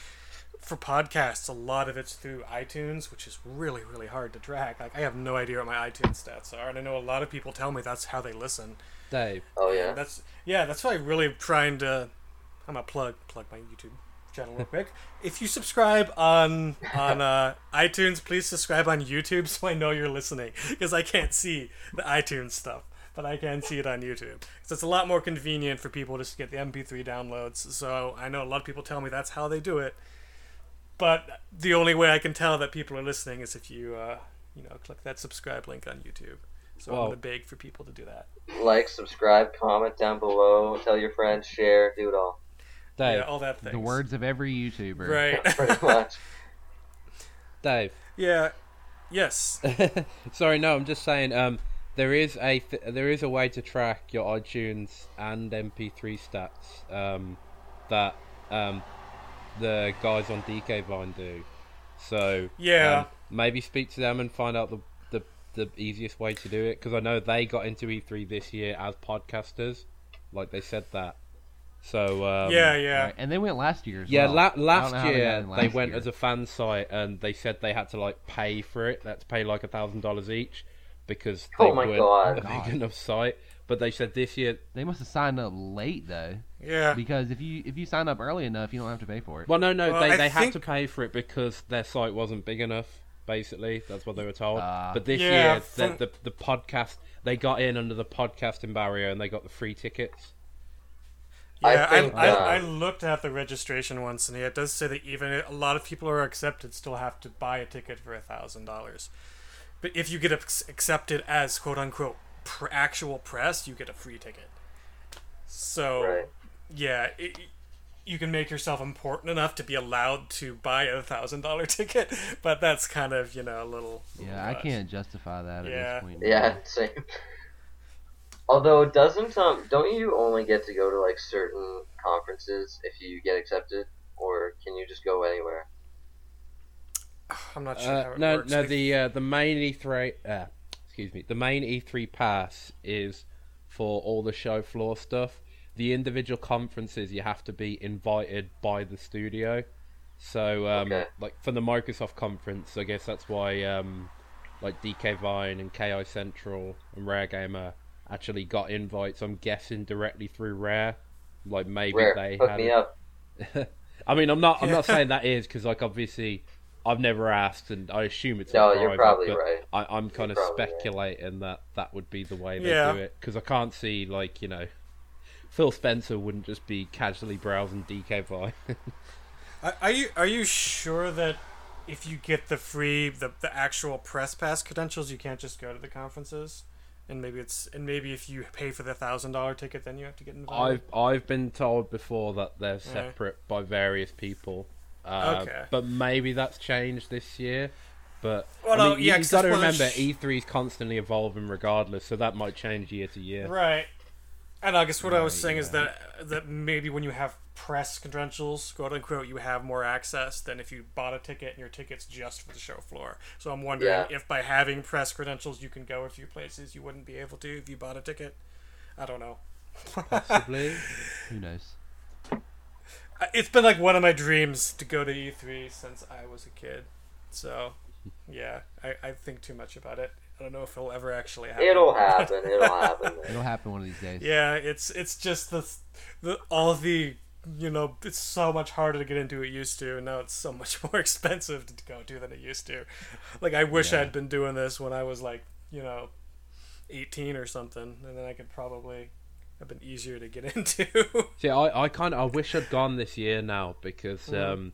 for podcasts, a lot of it's through iTunes, which is really really hard to track. Like I have no idea what my iTunes stats are, and I know a lot of people tell me that's how they listen. Dave. Oh yeah. That's yeah. That's why I'm really trying to. I'm gonna plug plug my YouTube channel real quick. If you subscribe on on uh, iTunes, please subscribe on YouTube so I know you're listening because I can't see the iTunes stuff, but I can see it on YouTube. So it's a lot more convenient for people just to get the MP3 downloads. So I know a lot of people tell me that's how they do it. But the only way I can tell that people are listening is if you uh, you know click that subscribe link on YouTube. So I'm gonna beg for people to do that. Like, subscribe, comment down below, tell your friends, share, do it all. Dave. Yeah, all that things. the words of every YouTuber. Right. Pretty much. Dave. Yeah. Yes. Sorry, no, I'm just saying. Um, there is a th- there is a way to track your iTunes and MP3 stats. Um, that um, the guys on DK Vine do. So Yeah. um, maybe speak to them and find out the the, the easiest way to do it because I know they got into E3 this year as podcasters, like they said that. So um, yeah, yeah. Right, And they went last year as Yeah, well. la- I don't know last year they, last went year. as a fan site and they said they had to like pay for it. They had to pay like a thousand dollars each because they Oh my weren't God. a big enough site. But they said this year. They must have signed up late though, Yeah. because if you if you sign up early enough, you don't have to pay for it. Well, no, no, Well, they I they had think- to pay for it because their site wasn't big enough. Basically, that's what they were told. Ah. but this Yeah, year, from- the, the the podcast they got in under the podcasting barrier and they got the free tickets. I Yeah, I, think, I, uh, I, looked at the registration once, and yeah, it does say that even a lot of people who are accepted still have to buy a ticket for a thousand dollars. But if you get ex- accepted as quote unquote pr- actual press, you get a free ticket. So Right. yeah, it, you can make yourself important enough to be allowed to buy a thousand dollar ticket, but that's kind of you know a little. yeah, I can't justify that Yeah. at this point. Yeah, same. Although, doesn't um, don't you only get to go to like certain conferences if you get accepted, or can you just go anywhere? I'm not sure how Uh, it no, works. no. If- The uh, the main E3, uh, excuse me, the main E3 pass is for all the show floor stuff. The individual conferences you have to be invited by the studio. So, um, Okay. like for the Microsoft conference, I guess that's why um, like DK Vine and KI Central and Rare Gamer actually got invites. I'm guessing directly through Rare. Like maybe Rare, they hook had me up. I mean, I'm not. I'm not saying that is because, like, obviously, I've never asked, and I assume it's No, a you're probably but right. I, I'm kind of probably right. speculating that that would be the way they Yeah. do it because I can't see, like, you know, Phil Spencer wouldn't just be casually browsing DK Vine. Are- Are you are you sure that if you get the free the, the actual press pass credentials, you can't just go to the conferences? And maybe it's and maybe if you pay for the thousand dollar ticket, then you have to get invited. I've I've been told before that they're separate by various people. Uh, Okay. But maybe that's changed this year. But Well, I no, mean, yeah, you, 'cause got to that's one of remember sh- E3 is constantly evolving regardless, so that might change year to year. Right. And I guess what I was Right, saying is that that maybe when you have press credentials, quote unquote, you have more access than if you bought a ticket and your ticket's just for the show floor. So I'm wondering Yeah. if by having press credentials you can go a few places you wouldn't be able to if you bought a ticket. I don't know. Possibly. Who knows? I- It's been like one of my dreams to go to E3 since I was a kid. So, yeah, I, I think too much about it. I don't know if it'll ever actually happen. It'll happen. It'll happen. man. It'll happen one of these days. Yeah, it's it's just the the all the you know it's so much harder to get into it used to, and now it's so much more expensive to go to than it used to. Like I wish Yeah. I'd been doing this when I was like you know eighteen or something, and then I could probably have been easier to get into. See, I, I kind of I wish I'd gone this year now because Mm. um,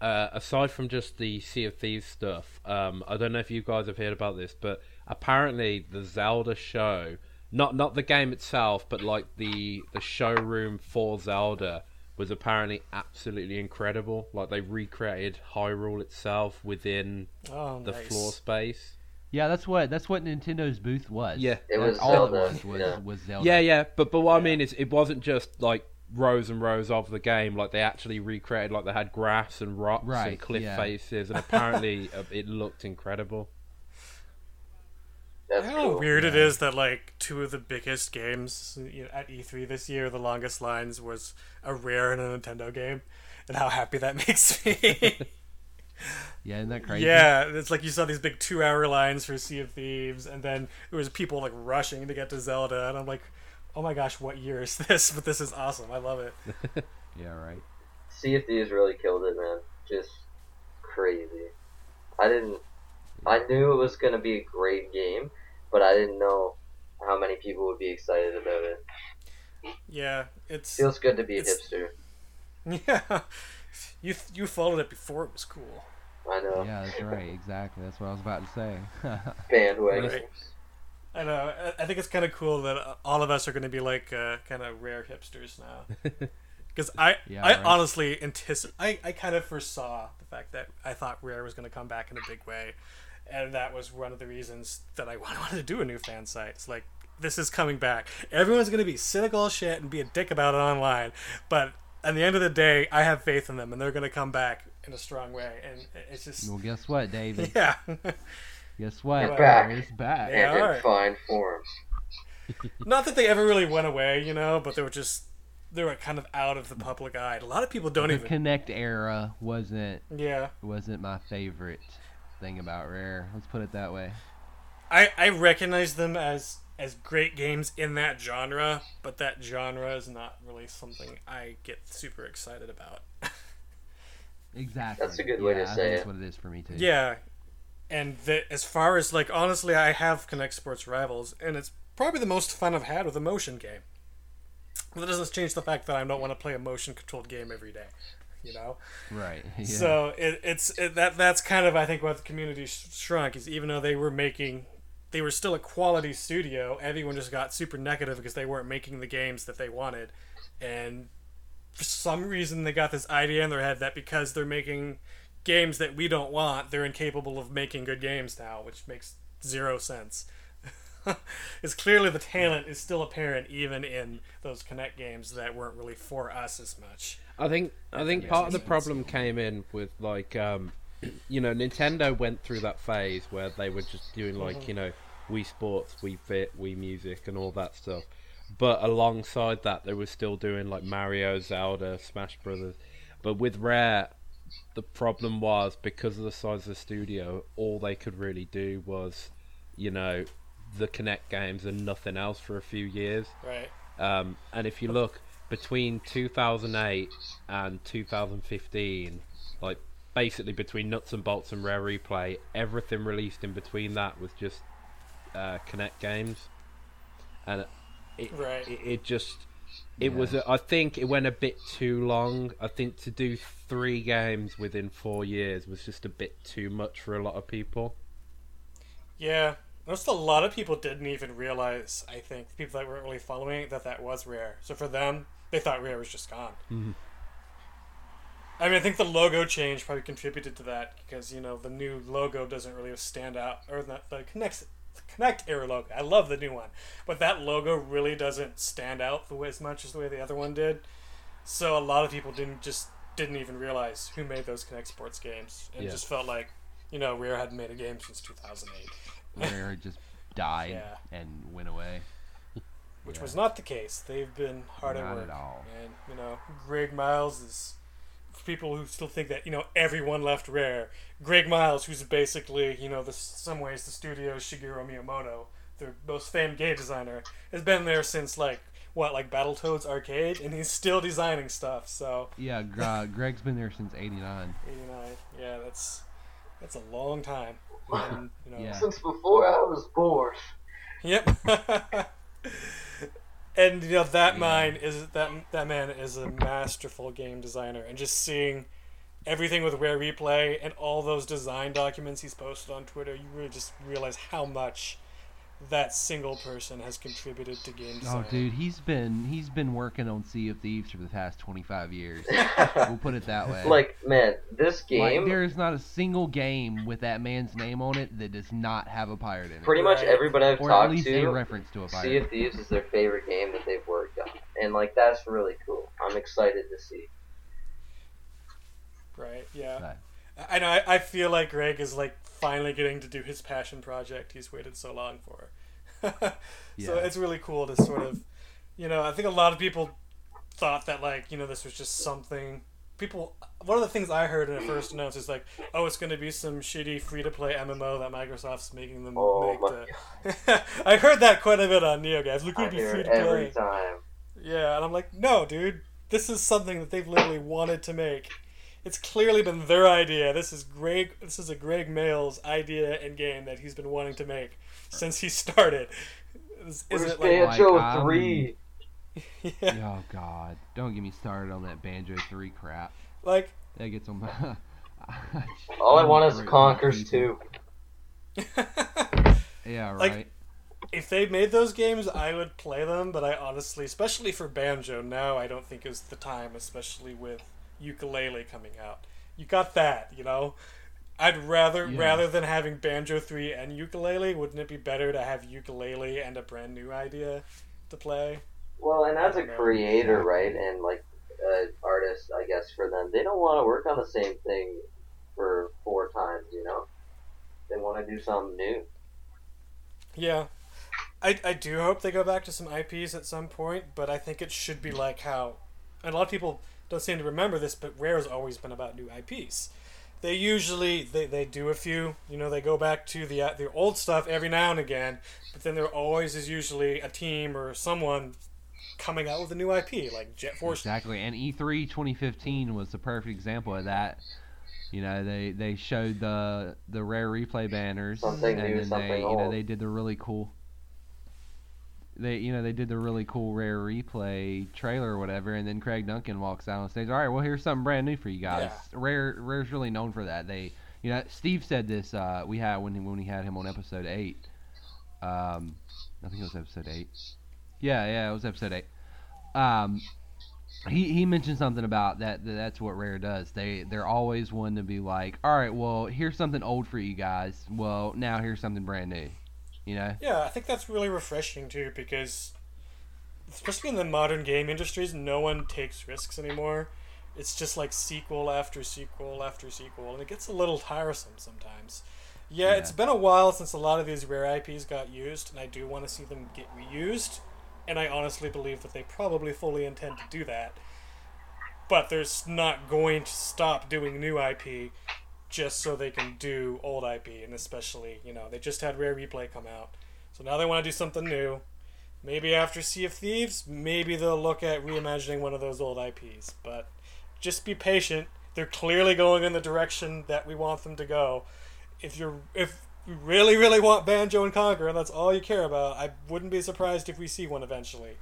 uh, aside from just the Sea of Thieves stuff, um, I don't know if you guys have heard about this, but apparently the Zelda show, not not the game itself, but like the the showroom for Zelda was apparently absolutely incredible. Like they recreated Hyrule itself within oh, the nice. floor space. Yeah, that's what that's what Nintendo's booth was. Yeah. It was all Zelda, it was was, yeah. was Zelda. Yeah, yeah, but but what I mean is, it wasn't just like rows and rows of the game. Like they actually recreated, like they had grass and rocks and cliff yeah. faces, and apparently uh, it looked incredible. That's You how cool. weird it is that like two of the biggest games you know, at E3 this year, the longest lines was a rare and a Nintendo game, and how happy that makes me. Yeah, isn't that crazy? Yeah, it's like you saw these big two-hour lines for Sea of Thieves, and then there was people like rushing to get to Zelda, and I'm like, oh my gosh, what year is this? But this is awesome. I love it. Yeah, right. Sea of Thieves really killed it, man. Just crazy. I didn't. I knew it was gonna be a great game, but I didn't know how many people would be excited about it. Yeah, it's Feels good to be a hipster. yeah. You you followed it before it was cool. I know. Yeah, that's right. Exactly. That's what I was about to say. Bandwagon. Right. I know. I- I think it's kind of cool that uh, all of us are going to be like uh, kind of rare hipsters now. Because I, Yeah, I right. honestly anticipate. I, I kind of foresaw the fact that I thought Rare was going to come back in a big way, and that was one of the reasons that I wanted to do a new fan site. It's like this is coming back. Everyone's going to be cynical shit and be a dick about it online, but at the end of the day, I have faith in them, and they're going to come back in a strong way. And it's just well, guess what, David? yeah. Guess what? It's back. It's back. Yeah. and alright. in fine form. Not that they ever really went away, you know, but they were just they were kind of out of the public eye. A lot of people don't the even. Kinect era wasn't Yeah, wasn't my favorite thing about Rare. Let's put it that way. I I recognize them as as great games in that genre, but that genre is not really something I get super excited about. Exactly. That's a good way to Yeah, I say think it. That's what it is for me too. Yeah, and the, as far as like honestly, I have Kinect Sports Rivals, and it's probably the most fun I've had with a motion game. But that doesn't change the fact that I don't want to play a motion controlled game every day. You know. Right. Yeah. So it, it's it, that that's kind of I think what the community sh- shrunk is even though they were making they were still a quality studio, everyone just got super negative because they weren't making the games that they wanted, and for some reason they got this idea in their head that because they're making games that we don't want, they're incapable of making good games now, which makes zero sense. it's clearly the talent is still apparent even in those Kinect games that weren't really for us as much. I think I think part of the sense. problem came in with like um, you know Nintendo went through that phase where they were just doing like you know Wii Sports, Wii Fit, Wii Music, and all that stuff. But alongside that, they were still doing like Mario, Zelda, Smash Brothers. But with Rare, the problem was because of the size of the studio, all they could really do was, you know, the Kinect games and nothing else for a few years. Right. Um, and if you look between 2008 and 2015, like basically between nuts and bolts and rare replay, everything released in between that was just uh, Kinect games, and it Right. it, it just it was Yeah. a, I think it went a bit too long. I think to do three games within four years was just a bit too much for a lot of people. Yeah, most a lot of people didn't even realize. I think people that weren't really following it, that that was rare. So for them, they thought rare was just gone. Mhm. I mean, I think the logo change probably contributed to that because you know the new logo doesn't really stand out, or that, the Kinect's the Kinect era logo. I love the new one, but that logo really doesn't stand out the way as much as the way the other one did. So a lot of people didn't just didn't even realize who made those Kinect Sports games, and Yeah. just felt like you know Rare hadn't made a game since 2008, Rare just died Yeah. and went away. which Yeah. was not the case. They've been hard at Not work, at all. and you know Gregg Mayles is. For people who still think that you know everyone left Rare, Gregg Mayles, who's basically you know the some ways the studio's Shigeru Miyamoto, their most famed game designer, has been there since like what like Battletoads Arcade, and he's still designing stuff. So Yeah, Gr- uh, Gregg's been there since '89. 89, yeah, that's that's a long time. And, you know, Yeah. Since before I was born. Yep. and you know that Yeah. is that that man is a masterful game designer, and just seeing everything with Rare Replay and all those design documents he's posted on Twitter, you really just realize how much that single person has contributed to game oh, design. Oh, dude, he's been he's been working on Sea of Thieves for the past 25 years. we'll put it that way. like man, this Like, game. there is not a single game with that man's name on it that does not have a pirate in it, pretty much Right. everybody I've or at talked least a reference to a pirate. Sea pirate. of Thieves is their favorite game that they've worked on, and like that's really cool. I'm excited to see. Right? Yeah. Right. I know. I, I feel like Gregg is like finally getting to do his passion project he's waited so long for. so Yeah. it's really cool to sort of, you know, I think a lot of people thought that like you know this was just something. People, one of the things I heard in the first announced is like, oh, it's going to be some shitty free to play MMO that Microsoft's making them Oh make. To... I heard that quite a bit on NeoGAF. Look, I going to be hear free it to every play. time. Yeah, and I'm like, no, dude, this is something that they've literally wanted to make. It's clearly been their idea. This is Gregg. This is a Gregg Mayles idea and game that he's been wanting to make since he started. Is, is it like, Banjo like, um, Three? yeah, Oh God! Don't get me started on that Banjo Three crap. like That gets on my. All I want is Great Conkers. Two. Yeah, Like- right. if they made those games, I would play them. But I honestly, especially for Banjo, now I don't think is the time, especially with Yooka-Laylee coming out. You got that, you know. I'd rather Yeah. rather than having Banjo Three and Yooka-Laylee, wouldn't it be better to have Yooka-Laylee and a brand new idea to play? Well, and as a don't know. creator, right, and like uh, artist, I guess for them, they don't want to work on the same thing for four times. You know, they want to do something new. Yeah. I, I do hope they go back to some IPs at some point, but I think it should be like how. And a lot of people don't seem to remember this, but Rare's always been about new IPs. They usually they, they do a few, you know, they go back to the uh, the old stuff every now and again, but then there always is usually a team or someone coming out with a new IP, like Jet Force. Exactly, and E E3 2015 was the perfect example of that. You know, they they showed the the rare replay banners, Something and new, then something they you know they did the really cool. They you know they did the really cool rare replay trailer or whatever, and then Craig Duncan walks out on stage. All right, well here's something brand new for you guys. Rare Rare's really known for that. They you know Steve said this uh, we had when when we had him on episode eight. Um, I think it was episode eight. Yeah, yeah, it was episode eight. Um, he he mentioned something about that, that that's what rare does they they're always one to be like all right well here's something old for you guys well now here's something brand new you know Yeah, I think that's really refreshing too because, especially in the modern game industries, no one takes risks anymore. It's just like sequel after sequel after sequel, and it gets a little tiresome sometimes. Yeah, Yeah. it's been a while since a lot of these rare IPs got used, and I do want to see them get reused. And I honestly believe that they probably fully intend to do that. But they're not going to stop doing new IP just so they can do old IP, and especially, you know, they just had Rare Replay come out. So now they want to do something new. Maybe after Sea of Thieves, maybe they'll look at reimagining one of those old IPs. But just be patient. They're clearly going in the direction that we want them to go. If you're if you really, really want Banjo and Conker, and that's all you care about, I wouldn't be surprised if we see one eventually.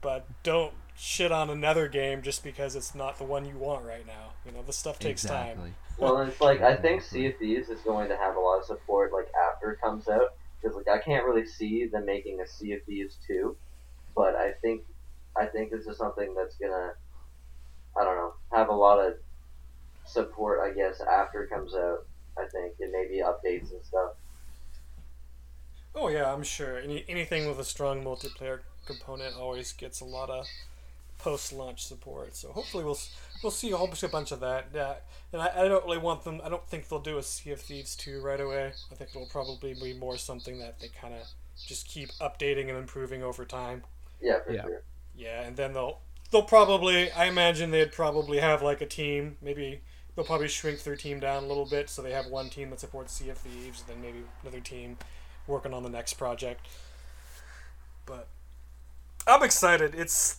But don't shit on another game just because it's not the one you want right now. You know, this stuff takes time. Well, it's like I think Sea of Thieves is going to have a lot of support like after it comes out because like I can't really see them making a Sea of Thieves two, but I think I think this is something that's gonna I don't know have a lot of support I guess after it comes out. I think and maybe updates and stuff. Oh yeah, I'm sure. Any, anything with a strong multiplayer component always gets a lot of post-launch support. So hopefully we'll we'll see a whole bunch, a bunch of that. Yeah, and I, I don't really want them. I don't think they'll do a Sea of Thieves 2 right away. I think it'll probably be more something that they kind of just keep updating and improving over time. Yeah, for Yeah. sure. Yeah, and then they'll they'll probably I imagine they'd probably have like a team. Maybe they'll probably shrink their team down a little bit so they have one team that supports Sea of Thieves, and then maybe another team working on the next project. But I'm excited. It's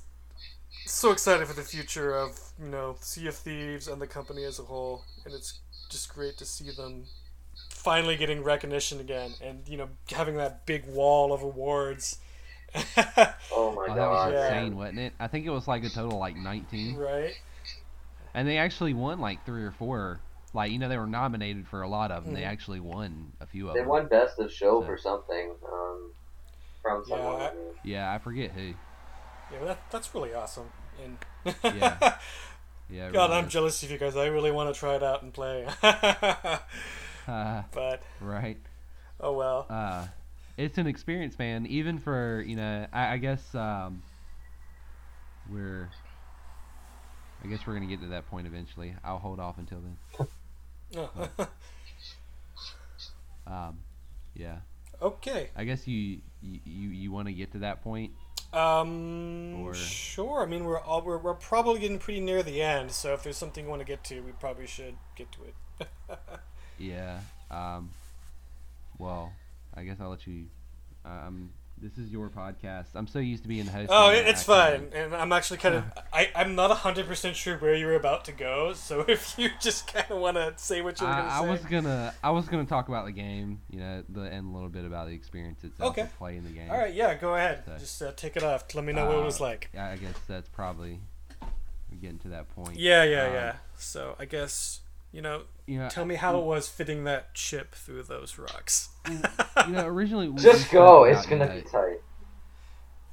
so excited for the future of you know Sea of Thieves and the company as a whole, and it's just great to see them finally getting recognition again, and you know having that big wall of awards. Oh my Oh, that was god. Yeah. insane, wasn't it? I think it was like a total of like 19, right. and they actually won like three or four. Like you know, they were nominated for a lot of them. They Mhm. actually won a few of They them. They won best of show So- for something um, from Yeah, someone. I- Yeah, I forget who. Yeah, that, that's really awesome. And Yeah. Yeah. God, really I'm is. jealous of you guys. I really want to try it out and play. Uh, but right. oh well. uh, it's an experience, man. Even for you know, I, I guess um, we're, I guess we're gonna get to that point eventually. I'll hold off until then. Um, yeah, okay. I guess you you you, you want to get to that point. Um. Or- Sure. I mean, we're all we're, we're probably getting pretty near the end. So if there's something you want to get to, we probably should get to it. Yeah. Um, well, I guess I'll let you. Um, this is your podcast. I'm so used to being the host. Oh, it's fine. And I'm actually kind of I I'm not hundred percent sure where you're about to go. So if you just kind of want to say what you were gonna I, I was gonna I was gonna talk about the game, you know, the and a little bit about the experience itself Okay. of playing the game. All right. Yeah. Go ahead. So- Just uh, take it off. Let me know what it was Uh, like. Yeah, I guess that's probably getting to that point. Yeah. Yeah. um, yeah. So I guess you know You know, Tell me how it mm. was fitting that ship through those rocks. Mm. you know, originally we- we Just go. It's gonna know, be tight.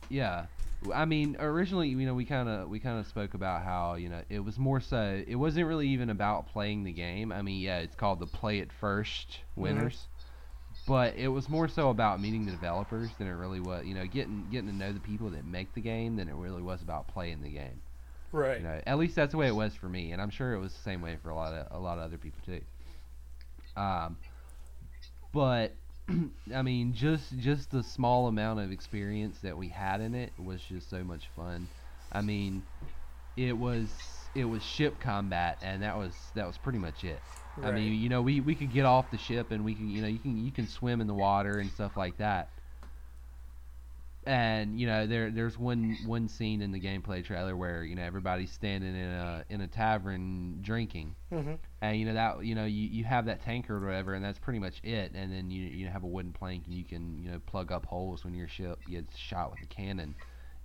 Yeah, I mean, originally, you know, we kind of we kind of spoke about how you know it was more so it wasn't really even about playing the game. I mean, yeah, it's called the play it first winners, mm-hmm. but it was more so about meeting the developers than it really was. You know, getting getting to know the people that make the game than it really was about playing the game. Right. You know, at least that's the way it was for me, and I'm sure it was the same way for a lot of a lot of other people too. Um, but I mean, just just the small amount of experience that we had in it was just so much fun. I mean, it was it was ship combat, and that was that was pretty much it. I mean, you know, we, we could get off the ship and we can, you know, you can you can swim in the water and stuff like that. And you know, there there's one one scene in the gameplay trailer where you know everybody's standing in a in a tavern drinking, hmm and you know that you know you, you have that tanker or whatever, and that's pretty much it. And then you you have a wooden plank and you can you know plug up holes when your ship gets shot with a cannon.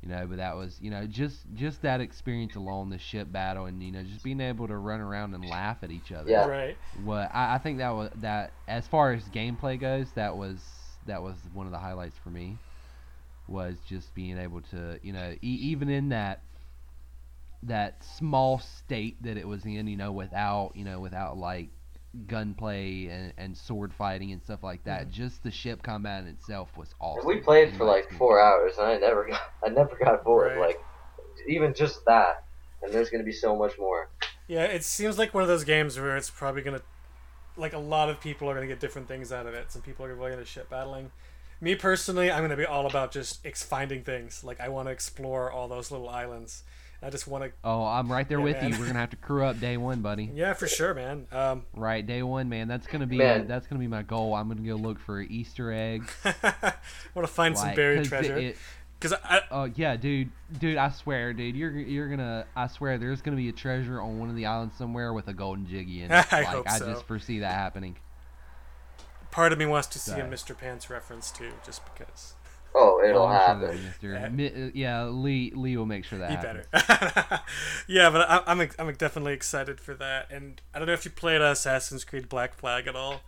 You know, but that was you know just just that experience alone, the ship battle, and you know just being able to run around and laugh at each other Yeah. Right. what I, I think that was that as far as gameplay goes, that was that was one of the highlights for me. Was just being able to, you know, e- even in that that small state that it was in, you know, without, you know, without like gunplay and, and sword fighting and stuff like that. Mm-hmm. Just the ship combat in itself was awesome. We played for like experience. four hours, and I never got, I never got bored. Right. Like, even just that. And there's gonna be so much more. Yeah, it seems like one of those games where it's probably gonna, like a lot of people are gonna get different things out of it. Some people are really into ship battling. Me personally, I'm gonna be all about just ex- finding things. Like I want to explore all those little islands. I just want to. Oh, I'm right there Yeah, with man. you. We're gonna have to crew up day one, buddy. Yeah, for sure, man. Um, Right, day one, man. That's gonna be Man. that's gonna be my goal. I'm gonna go look for Easter eggs. I want to find some like, buried 'cause treasure. it- Because I, Oh yeah, dude, dude, I swear, dude, you're you're gonna, I swear, there's gonna be a treasure on one of the islands somewhere with a golden jiggy in it. I like, hope I just foresee that happening. Part of me wants to see a Mr. Pants reference too, just because Oh, it'll Oh, I'm sure happen. Mr. Mi- uh, yeah, Lee, Lee will make sure that he happens. better. yeah, but I, I'm I'm definitely excited for that. And I don't know if you played Assassin's Creed Black Flag at all,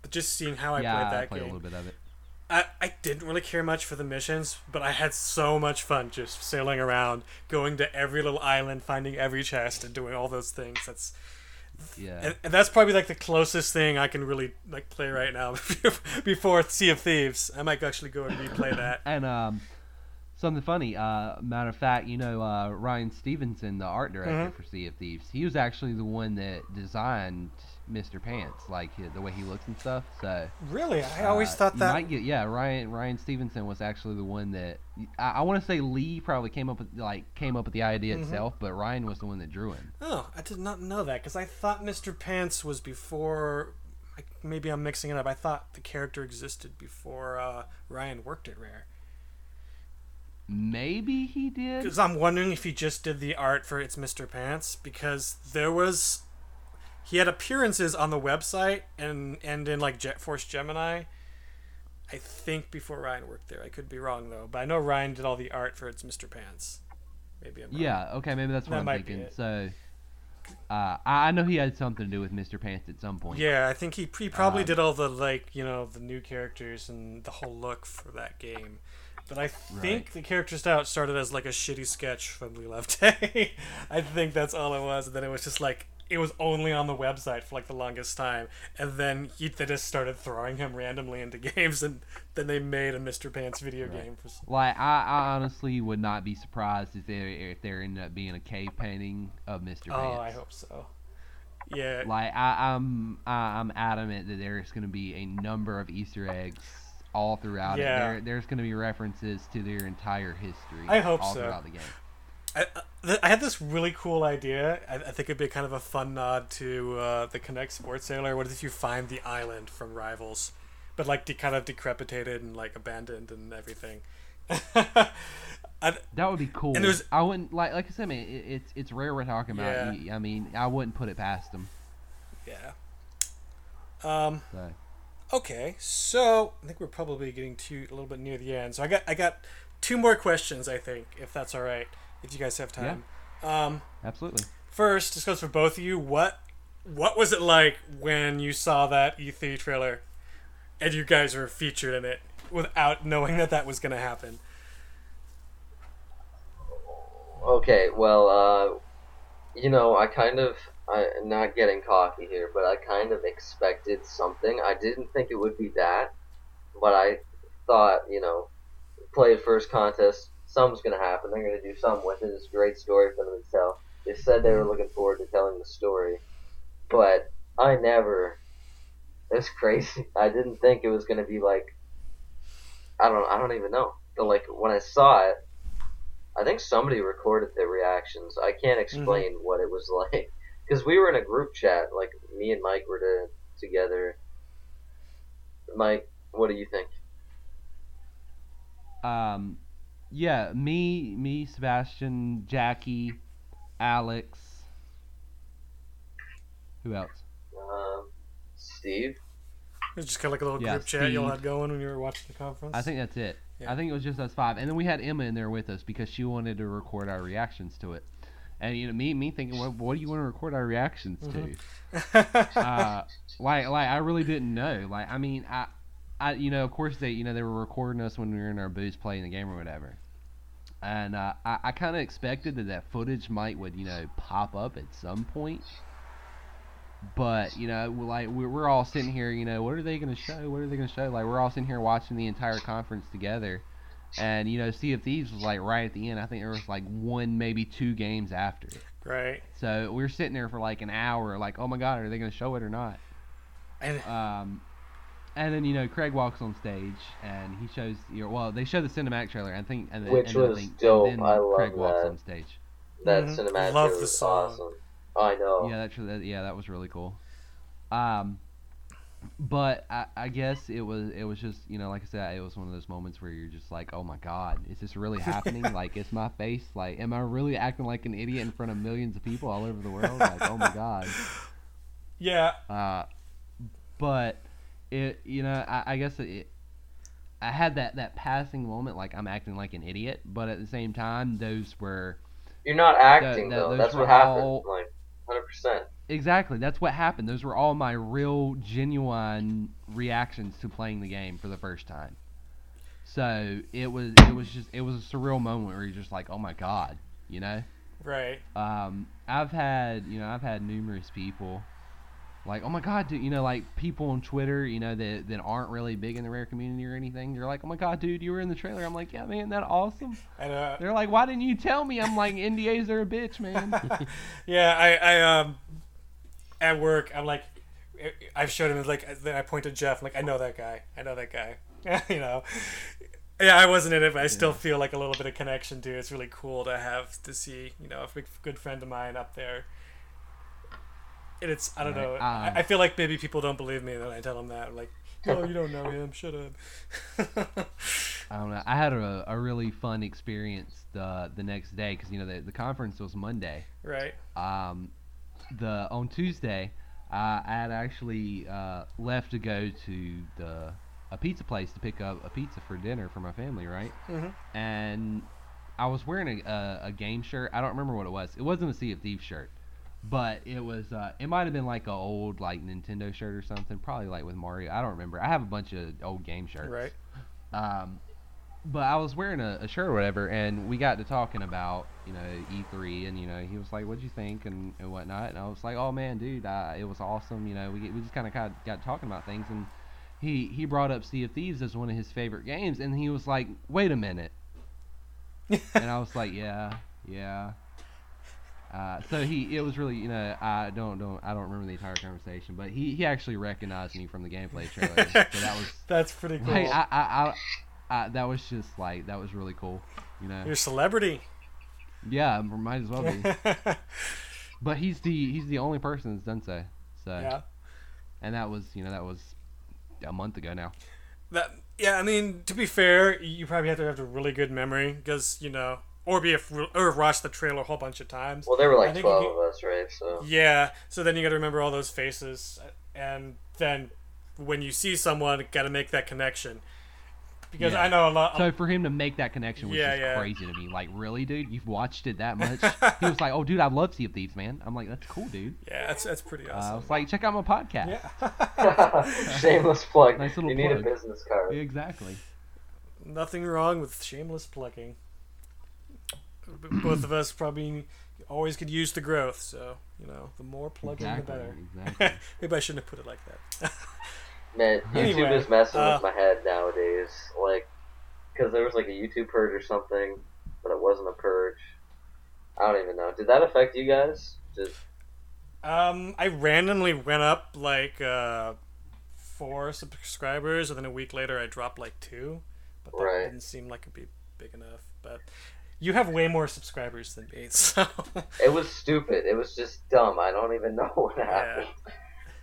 but just seeing how I yeah, played I that played a little bit of it. I, I didn't really care much for the missions, but I had so much fun just sailing around, going to every little island, finding every chest, and doing all those things. That's Yeah. And, and that's probably like the closest thing I can really like play right now before Sea of Thieves. I might actually go and replay that. And um, something funny. Uh, matter of fact, you know uh, Ryan Stevenson, the art director Mhm. for Sea of Thieves, he was actually the one that designed Mr. Pants, like hi- the way he looks and stuff. So Really, I always uh, thought that. might get yeah. Ryan Ryan Stevenson was actually the one that I, I want to say Lee probably came up with like came up with the idea Mhm. itself, but Ryan was the one that drew him. Oh, I did not know that because I thought Mr. Pants was before. Maybe I'm mixing it up. I thought the character existed before uh, Ryan worked at Rare. Maybe he did. Because I'm wondering if he just did the art for It's Mr. Pants because there was he had appearances on the website and and in like Jet Force Gemini. I think before Ryan worked there. I could be wrong though, but I know Ryan did all the art for It's Mr. Pants. Maybe I'm wrong. Yeah, okay, maybe that's what That I'm might be thinking. it. So, uh, I I know he had something to do with Mr. Pants at some point. Yeah, I think he, he probably Um, did all the like you know the new characters and the whole look for that game. But I think Right. the character style started as like a shitty sketch from We Love Day. I think that's all it was, and then it was just like it was only on the website for like the longest time, and then he, they just started throwing him randomly into games, and then they made a Mr. Pants video Right. game for. some- Like I, I honestly would not be surprised if there if there ended up being a cave painting of Mr. Pants. Oh, I hope so. Yeah, Like I, I'm I, I'm adamant that there's going to be a number of Easter eggs all throughout Yeah. it. There, there's going to be references to their entire history. I hope all so. throughout the game. I, I- I had this really cool idea. I, I think it'd be kind of a fun nod to uh, the Kinect Sports Sailor. What if you find the island from Rivals, but like de- kind of decrepitated and like abandoned and everything? That would be cool. And there's- I wouldn't like like I said, man. It, it's it's rare we're talking about. Yeah. I mean, I wouldn't put it past them. yeah. Um. So. Okay, so I think we're probably getting to a little bit near the end. So I got I got two more questions. I think if that's all right, if you guys have time. Um. Absolutely. First, this goes for both of you. What what was it like when you saw that E3 trailer and you guys were featured in it without knowing that that was going to happen? Okay, well, uh, you know, I kind of, I not getting cocky here, but I kind of expected something. I didn't think it would be that, but I thought, you know, play first contest, something's gonna happen. They're gonna do something with it. It's a great story for them to tell. They said they were looking forward to telling the story, but I never. It's crazy. I didn't think it was gonna be like. I don't. I don't even know. But like when I saw it, I think somebody recorded the reactions. I can't explain what it was like because we were in a group chat. Like me and Mike were to, together. Mike, what do you think? Um, yeah, me, me, Sebastian, Jackie, Alex. Who else? Um, Steve. It's just kind of like a little Yeah, group chat y'all Steve. had going when you were watching the conference. I think that's it. Yeah. I think it was just us five, and then we had Emma in there with us because she wanted to record our reactions to it. And you know, me, me thinking, what, what do you want to record our reactions to? uh, like, like I really didn't know. Like, I mean, I, I, you know, of course they, you know, they were recording us when we were in our booths playing the game or whatever. And uh, I, I kind of expected that that footage might would, you know, pop up at some point. But you know, we're like we're, we're all sitting here, you know, what are they going to show? What are they going to show? Like we're all sitting here watching the entire conference together. And you know, Sea of Thieves was like right at the end. I think there was like one, maybe two games after it. right. So we were sitting there for like an hour, like, oh my god, are they going to show it or not? And Um, and then you know, Craig walks on stage and he shows, you know, well, they show the cinematic trailer, I think, and then, Which and I was think, dope. And then I love Craig walks on stage. That Mhm. cinematic Love the was song. awesome. I know. Yeah, that's that, yeah, that was really cool. Um, but I, I guess it was it was just you know like I said it was one of those moments where you're just like oh my god is this really happening like it's my face like am I really acting like an idiot in front of millions of people all over the world like oh my god yeah, uh, but it you know I, I guess it I had that that passing moment like I'm acting like an idiot but at the same time those were You're not acting that- though. That's what happened. all- Like, hundred percent. Exactly. That's what happened. Those were all my real, genuine reactions to playing the game for the first time. So it was, it was just, it was a surreal moment where you're just like, oh my god, you know. Right. um, I've had you know I've had numerous people like oh my god dude you know like people on Twitter you know that that aren't really big in the rare community or anything they're like oh my god dude you were in the trailer I'm like yeah man that awesome And uh, they're like why didn't you tell me I'm like NDAs are a bitch man yeah, I, I um, at work, I'm like, I've showed him like, then I point to Jeff, like, I know that guy, I know that guy, you know. Yeah, I wasn't in it, but I still feel like a little bit of connection to. It's really cool to have to see, you know, a good friend of mine up there. And it's, I don't Right, know, um, I, I feel like maybe people don't believe me when I tell them that. I'm like, oh, you don't know him, shut up. I don't know I had a, a really fun experience the the next day because you know the, the conference was Monday right. um, the on Tuesday, uh, I had actually uh, left to go to the a pizza place to pick up a pizza for dinner for my family, right? Mhm. And I was wearing a, a, a game shirt. I don't remember what it was. It wasn't a Sea of Thieves shirt, but it was. Uh, it might have been like a old like Nintendo shirt or something. Probably like with Mario. I don't remember. I have a bunch of old game shirts. Right. Um, but I was wearing a, a shirt or whatever, and we got to talking about you know E3, and you know he was like, "What'd you think?" and, and whatnot, and I was like, "Oh man, dude, uh, it was awesome." You know, we we just kind of got got talking about things, and he he brought up Sea of Thieves as one of his favorite games, and he was like, "Wait a minute," and I was like, "Yeah, yeah." Uh, so he, it was really, you know, I don't, don't, I don't remember the entire conversation, but he, he actually recognized me from the gameplay trailer. so that was, That's pretty cool. Like I, I, I, I, that was just like that was really cool, you know. You're a celebrity. Yeah, might as well be. but he's the he's the only person that's done so. So, yeah. and that was you know that was a month ago now. That yeah, I mean, to be fair, you probably have to have a really good memory because you know, or be a, or watch the trailer a whole bunch of times. Well, there were like twelve you- of us, right? So Yeah, so then you got to remember all those faces, and then when you see someone, got to make that connection. Because Yeah. I know a lot. So for him to make that connection was Yeah, just yeah. crazy to me. Like, really, dude? You've watched it that much? he was like, "Oh, dude, I love Sea of Thieves, man." I'm like, "That's cool, dude." yeah, that's that's pretty Uh, I awesome. was like, "Check out my podcast." yeah, shameless plug. Nice little you need a business card. Exactly. nothing wrong with shameless plugging. B- Both of us probably always could use the growth, so you know, the more plug exactly, the better. Exactly. Maybe I shouldn't have put it like that. Man, YouTube Anyway, is messing uh, with my head nowadays. Like, because there was like a YouTube purge or something, but it wasn't a purge. I don't even know. Did that affect you guys? Just Um, I randomly went up like uh, four subscribers, and then a week later I dropped like two. But that Right. didn't seem like it'd be big enough. But you have way more subscribers than me, so it was stupid. It was just dumb. I don't even know what happened. Yeah.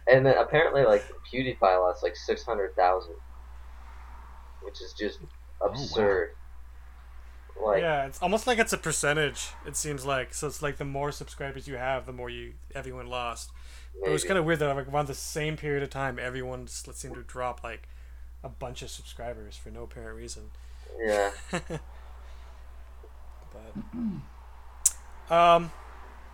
And then apparently, like PewDiePie lost like six hundred thousand, which is just oh, wow. absurd. Like, yeah, it's almost like it's a percentage. It seems like so. It's like the more subscribers you have, the more you everyone lost. It was kind of weird that like around the same period of time, everyone just seemed to drop like a bunch of subscribers for no apparent reason. yeah. but um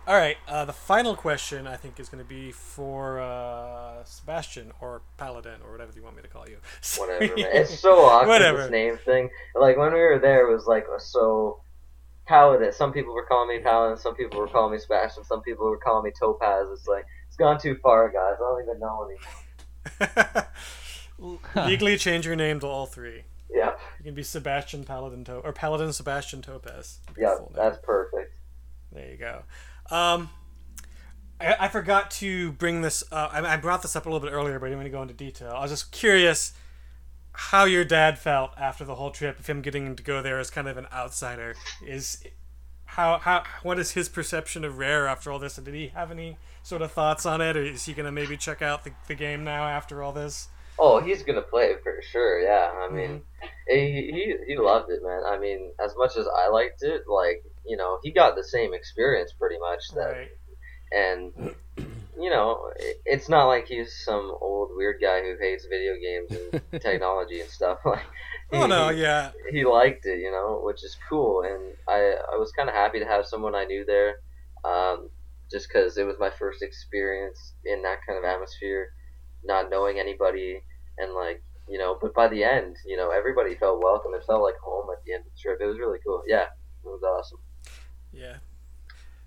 all right uh, the final question i think is going to be for uh, sebastian or paladin or whatever you want me to call you whatever, man. It's so awkward Whatever. this name thing. Like when we were there, it was like so paladin. Some people were calling me paladin. Some people were calling me Sebastian. Some people were calling me Topaz. It's like it's gone too far, guys. I don't even know anymore. legally change your name to all three Yeah, you can be sebastian paladin to- or paladin sebastian topaz yeah, that's perfect. There you go. Um, I, I forgot to bring this. Uh, I, I brought this up a little bit earlier, but I didn't want to go into detail. I was just curious how your dad felt after the whole trip, of him getting to go there as kind of an outsider. Is how how what is his perception of Rare after all this? And did he have any sort of thoughts on it, or is he gonna maybe check out the, the game now after all this? Oh, he's gonna play it for sure. Yeah, I mean, Mm-hmm. he, he he loved it, man. I mean, as much as I liked it, like you know, he got the same experience pretty much that Right. and you know it- it's not like he's some old weird guy who hates video games and technology and stuff like Oh he- no, he, yeah, he liked it you know which is cool and i i was kind of happy to have someone i knew there um just because it was my first experience in that kind of atmosphere not knowing anybody and like you know but by the end you know everybody felt welcome it felt like home at the end of the trip it was really cool yeah it was awesome yeah.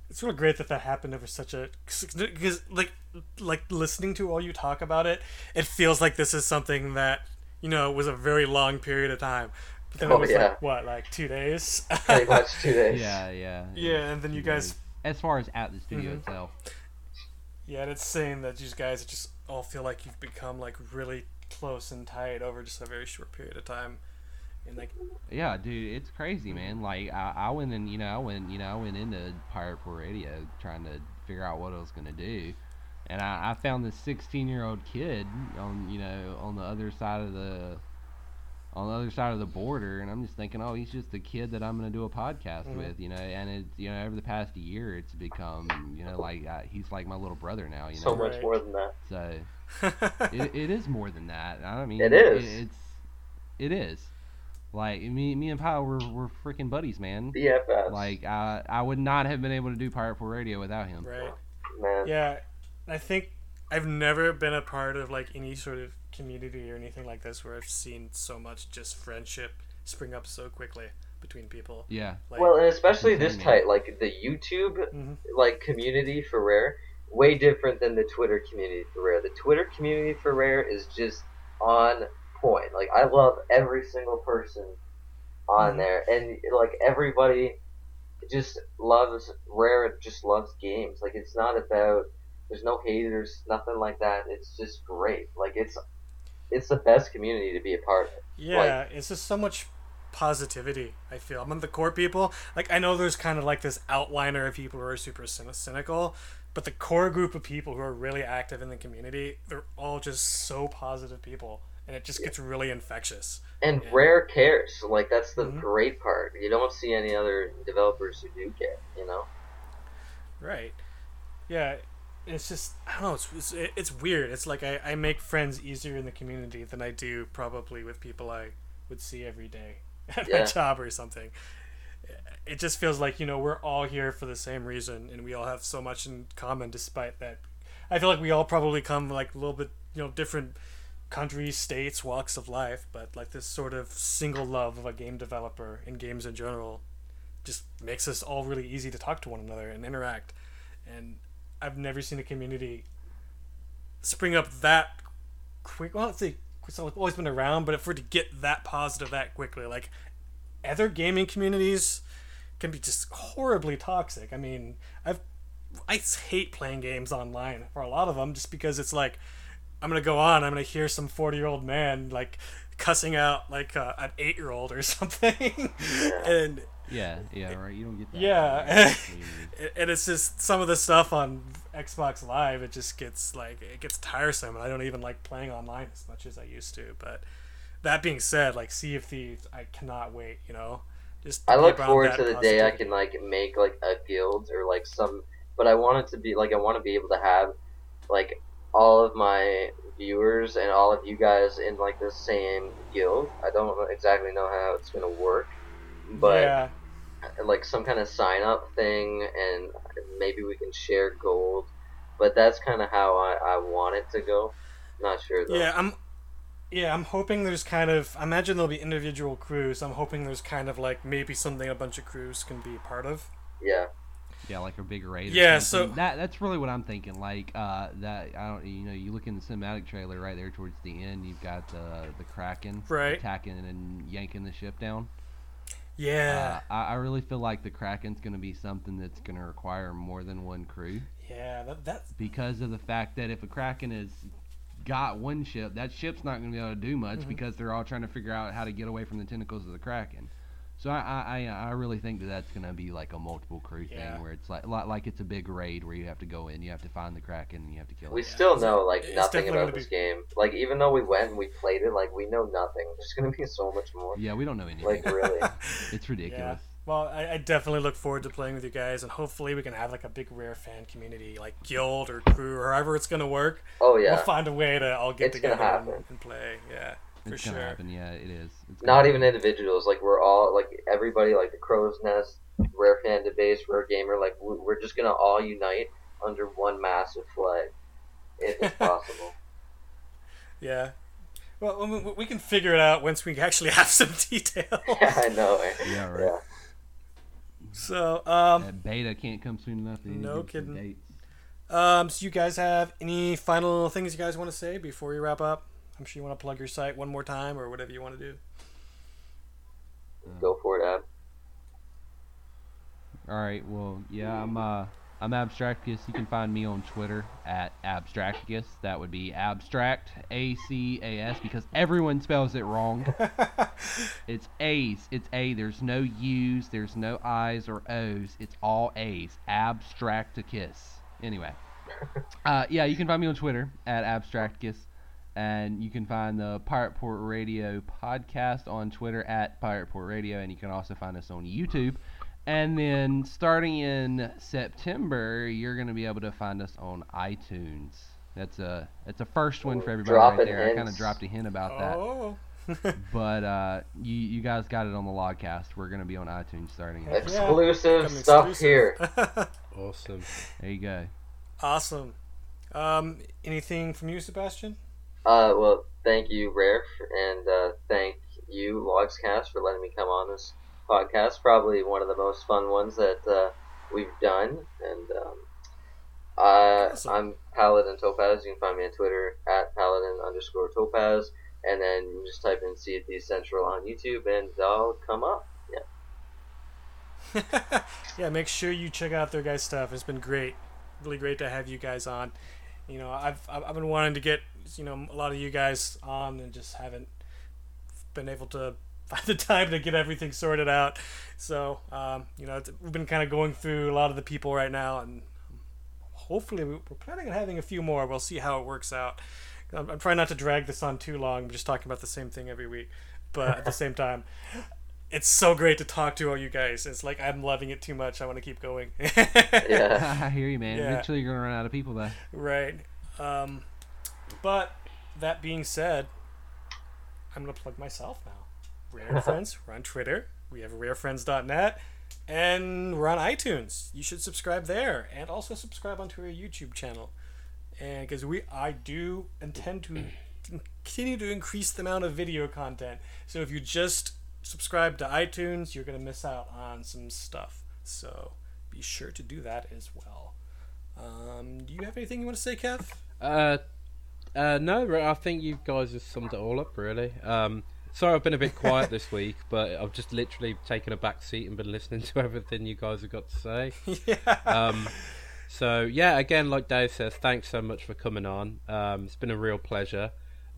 it's really great that that happened over such a because like like listening to all you talk about it, it feels like this is something that you know was a very long period of time. But then Oh, it was yeah. like what, like two days? Pretty much two days. Yeah, yeah. yeah, and then you guys, As far as at the studio Mhm. itself, yeah, and it's saying that you guys just all feel like you've become like really close and tight over just a very short period of time, and like yeah, dude, it's crazy, man. Like I, I went and you know, I went, you know, I went into Pirate Radio trying to figure out what I was gonna do, and I, I found this 16 year old kid on, you know, on the other side of the, on the other side of the border, and I'm just thinking, oh, he's just a kid that I'm gonna do a podcast Mhm. with, you know, and it's, you know, over the past year, it's become, you know, like uh, he's like my little brother now, you know. So much Right. more than that. So it, it is more than that. I mean, It is. it's it is. Like me, me and Kyle were were freaking buddies, man. BFFs. Like I I would not have been able to do Pirate Pool Radio without him. right. man. Yeah, I think I've never been a part of like any sort of community or anything like this where I've seen so much just friendship spring up so quickly between people. Yeah, Like, Well, and especially this tight, like the YouTube Mhm. like community for Rare, way different than the Twitter community for Rare. The Twitter community for Rare is just on point. Like I love every single person on Mhm. there, and like everybody just loves Rare. Just loves games. Like it's not about. There's no haters, nothing like that. It's just great. Like it's, it's the best community to be a part of. yeah, it's just so much positivity. I feel among the core people. Like I know there's kind of like this outliner of people who are super cynical, but the core group of people who are really active in the community, they're all just so positive people, and it just gets really infectious. And Yeah. Rare cares. Like that's the Mhm. great part. You don't see any other developers who do care. You know. Right. Yeah. It's just I don't know. It's it's, it's weird. It's like I, I make friends easier in the community than I do probably with people I would see every day at my job or something. It just feels like you know we're all here for the same reason and we all have so much in common. Despite that, I feel like we all probably come like a little bit you know different countries, states, walks of life, but like this sort of single love of a game developer and games in general just makes us all really easy to talk to one another and interact. And I've never seen a community spring up that quick. Well, let's say it's always been around, but for it to get that positive that quickly, like other gaming communities can be just horribly toxic. I mean, I've I hate playing games online for a lot of them just because it's like I'm gonna go on, I'm gonna hear some 40 year old man like cussing out like uh, an eight year old or something, and yeah, yeah, right. You don't get that. Yeah. Yeah. and it's just some of the stuff on Xbox Live. It just gets like it gets tiresome, and I don't even like playing online as much as I used to. But that being said, like Sea of Thieves, I cannot wait. You know, just I look forward to the day I can like make like a guild or like some, but I want it to be like I want to be able to have like all of my viewers and all of you guys in like the same guild. I don't exactly know how it's gonna work, but yeah, like some kind of sign up thing, and maybe we can share gold. But that's kind of how I, I want it to go. Not sure though. yeah, I'm. Yeah, I'm hoping there's kind of. I imagine there'll be individual crews. I'm hoping there's kind of like maybe something a bunch of crews can be a part of. Yeah. Yeah, like a big raid. or Yeah, something. so- that that's really what I'm thinking. Like uh, that I don't, you know, you look in the cinematic trailer right there towards the end. You've got the the kraken Right. attacking and yanking the ship down. Yeah, Uh, I, I really feel like the kraken's going to be something that's going to require more than one crew yeah, that that because of the fact that if a kraken has got one ship, that ship's not going to be able to do much Mhm. because they're all trying to figure out how to get away from the tentacles of the kraken. So I I, I, I really think that that's going to be like a multiple crew Yeah. thing where it's like like like it's a big raid where you have to go in, you have to find the kraken, and you have to kill We it. Yeah, still it's- know like it's nothing about this be- game. Like even though we went and we played it, like we know nothing. There's gonna be so much more. Yeah, we don't know anything. Like really. it's ridiculous. Well, I, I definitely look forward to playing with you guys, and hopefully we can have like a big rare fan community, like guild or crew, or however it's gonna work. Oh yeah. We'll find a way to all get It's gonna together and, and play. Yeah, for It's sure. gonna happen. Yeah, it is. It's Not gonna even individuals. Like we're all like everybody. Like the Crow's Nest, Rare Fan Base, Rare Gamer. Like we- we're just gonna all unite under one massive flag, if it's possible. Yeah. Well, we, we can figure it out once we actually have some detail. yeah, I know. eh? Yeah, right. Yeah. So, um, That beta can't come soon enough. They need to No give some kidding. dates. um, so you guys have any final things you guys want to say before we wrap up? I'm sure you want to plug your site one more time or whatever you want to do. Go for it, Ab. All right. Well, yeah, I'm uh I'm Abstracticus. You can find me on Twitter at Abstracticus. That would be abstract A C A S because everyone spells it wrong. it's A's. It's A. There's no U's. There's no I's or O's. It's all A's. Abstracticus. Anyway. Uh, yeah, you can find me on Twitter at Abstracticus. And you can find the Pirate Port Radio podcast on Twitter at Pirate Port Radio. And you can also find us on YouTube. And then starting in September, you're going to be able to find us on iTunes. That's a that's a first one for everybody Dropping right there. I kind of dropped a hint about that. Oh. But uh, you you guys got it on the logcast. We're going to be on iTunes starting. in yeah. Exclusive Becoming stuff exclusive. here. Awesome. There you go. awesome. Um, anything from you, Sebastian? Uh, well, thank you, Rare, and uh, thank you, Logscast, for letting me come on this podcast. Probably one of the most fun ones that uh, we've done. And um, I, Awesome. I'm Paladin Topaz. You can find me on Twitter at Paladin underscore Topaz. And then you just type in CFD Central on YouTube, and I'll come up. Yeah. yeah, make sure you check out their guys' stuff. It's been great, really great to have you guys on. You know, I've I've I've been wanting to get you know a lot of you guys on and just haven't been able to find the time to get everything sorted out. So um, you know, it's, we've been kind of going through a lot of the people right now, and hopefully we- we're planning on having a few more. We'll see how it works out. I'm, I'm trying not to drag this on too long. I'm just talking about the same thing every week, but at the same time, it's so great to talk to all you guys. It's like I'm loving it too much. I want to keep going. Yeah. I hear you, man. Yeah. Eventually, you're going to run out of people, though. right. Um, but that being said, I'm gonna plug myself now. Rare Friends. We're on Twitter. We have rarefriends.net, and we're on iTunes. You should subscribe there, and also subscribe onto our YouTube channel. And because we, I do intend to continue to increase the amount of video content. So if you just subscribe to iTunes, you're gonna miss out on some stuff. So be sure to do that as well. Um, do you have anything you want to say, Kev? Uh, uh, no, I think you guys have summed it all up, really. Um, sorry I've been a bit quiet this week, but I've just literally taken a back seat and been listening to everything you guys have got to say. yeah. Um, so, yeah, again, like Dave says, thanks so much for coming on. Um, it's been a real pleasure.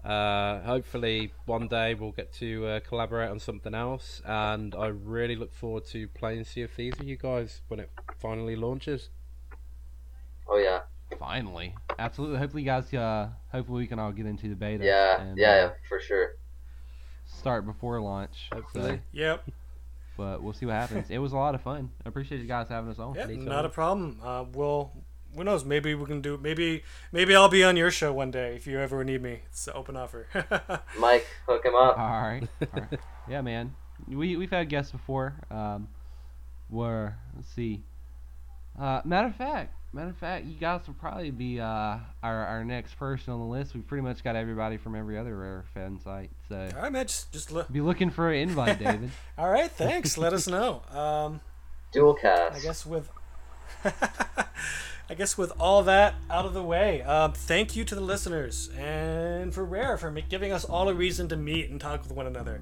Uh, hopefully, one day we'll get to uh, collaborate on something else, and I really look forward to playing Sea of Thieves with you guys when it finally launches. Oh, yeah. Finally. Absolutely. Hopefully, you guys, uh, hopefully, we can all get into the beta. Yeah. and, Yeah, uh, yeah, for sure. Start before launch. Hopefully. So, Yep. but we'll see what happens. It was a lot of fun. I appreciate you guys having us on. Yeah. Not a problem. Uh, we'll. Who knows? Maybe we can do. Maybe. Maybe I'll be on your show one day if you ever need me. It's an open offer. Mike, hook him up. All right. All right. Yeah, man. We we've had guests before. Um, where let's see. Uh, matter of fact, matter of fact, you guys will probably be uh our our next person on the list. We pretty much got everybody from every other rare fan site. So All right, man. Just, just look. be looking for an invite, David. All right. Thanks. Let us know. Um, Dual cast. I guess with. I guess with all that out of the way, um, thank you to the listeners and for Rare for giving us all a reason to meet and talk with one another.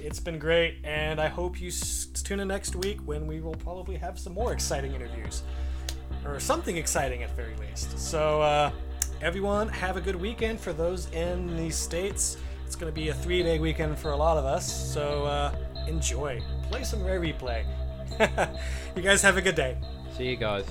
It's been great, and I hope you s- tune in next week when we will probably have some more exciting interviews. Or something exciting at very least. So, uh, everyone, have a good weekend for those in the States. It's going to be a three day weekend for a lot of us, so uh, enjoy. Play some Rare Replay. you guys have a good day. See you guys.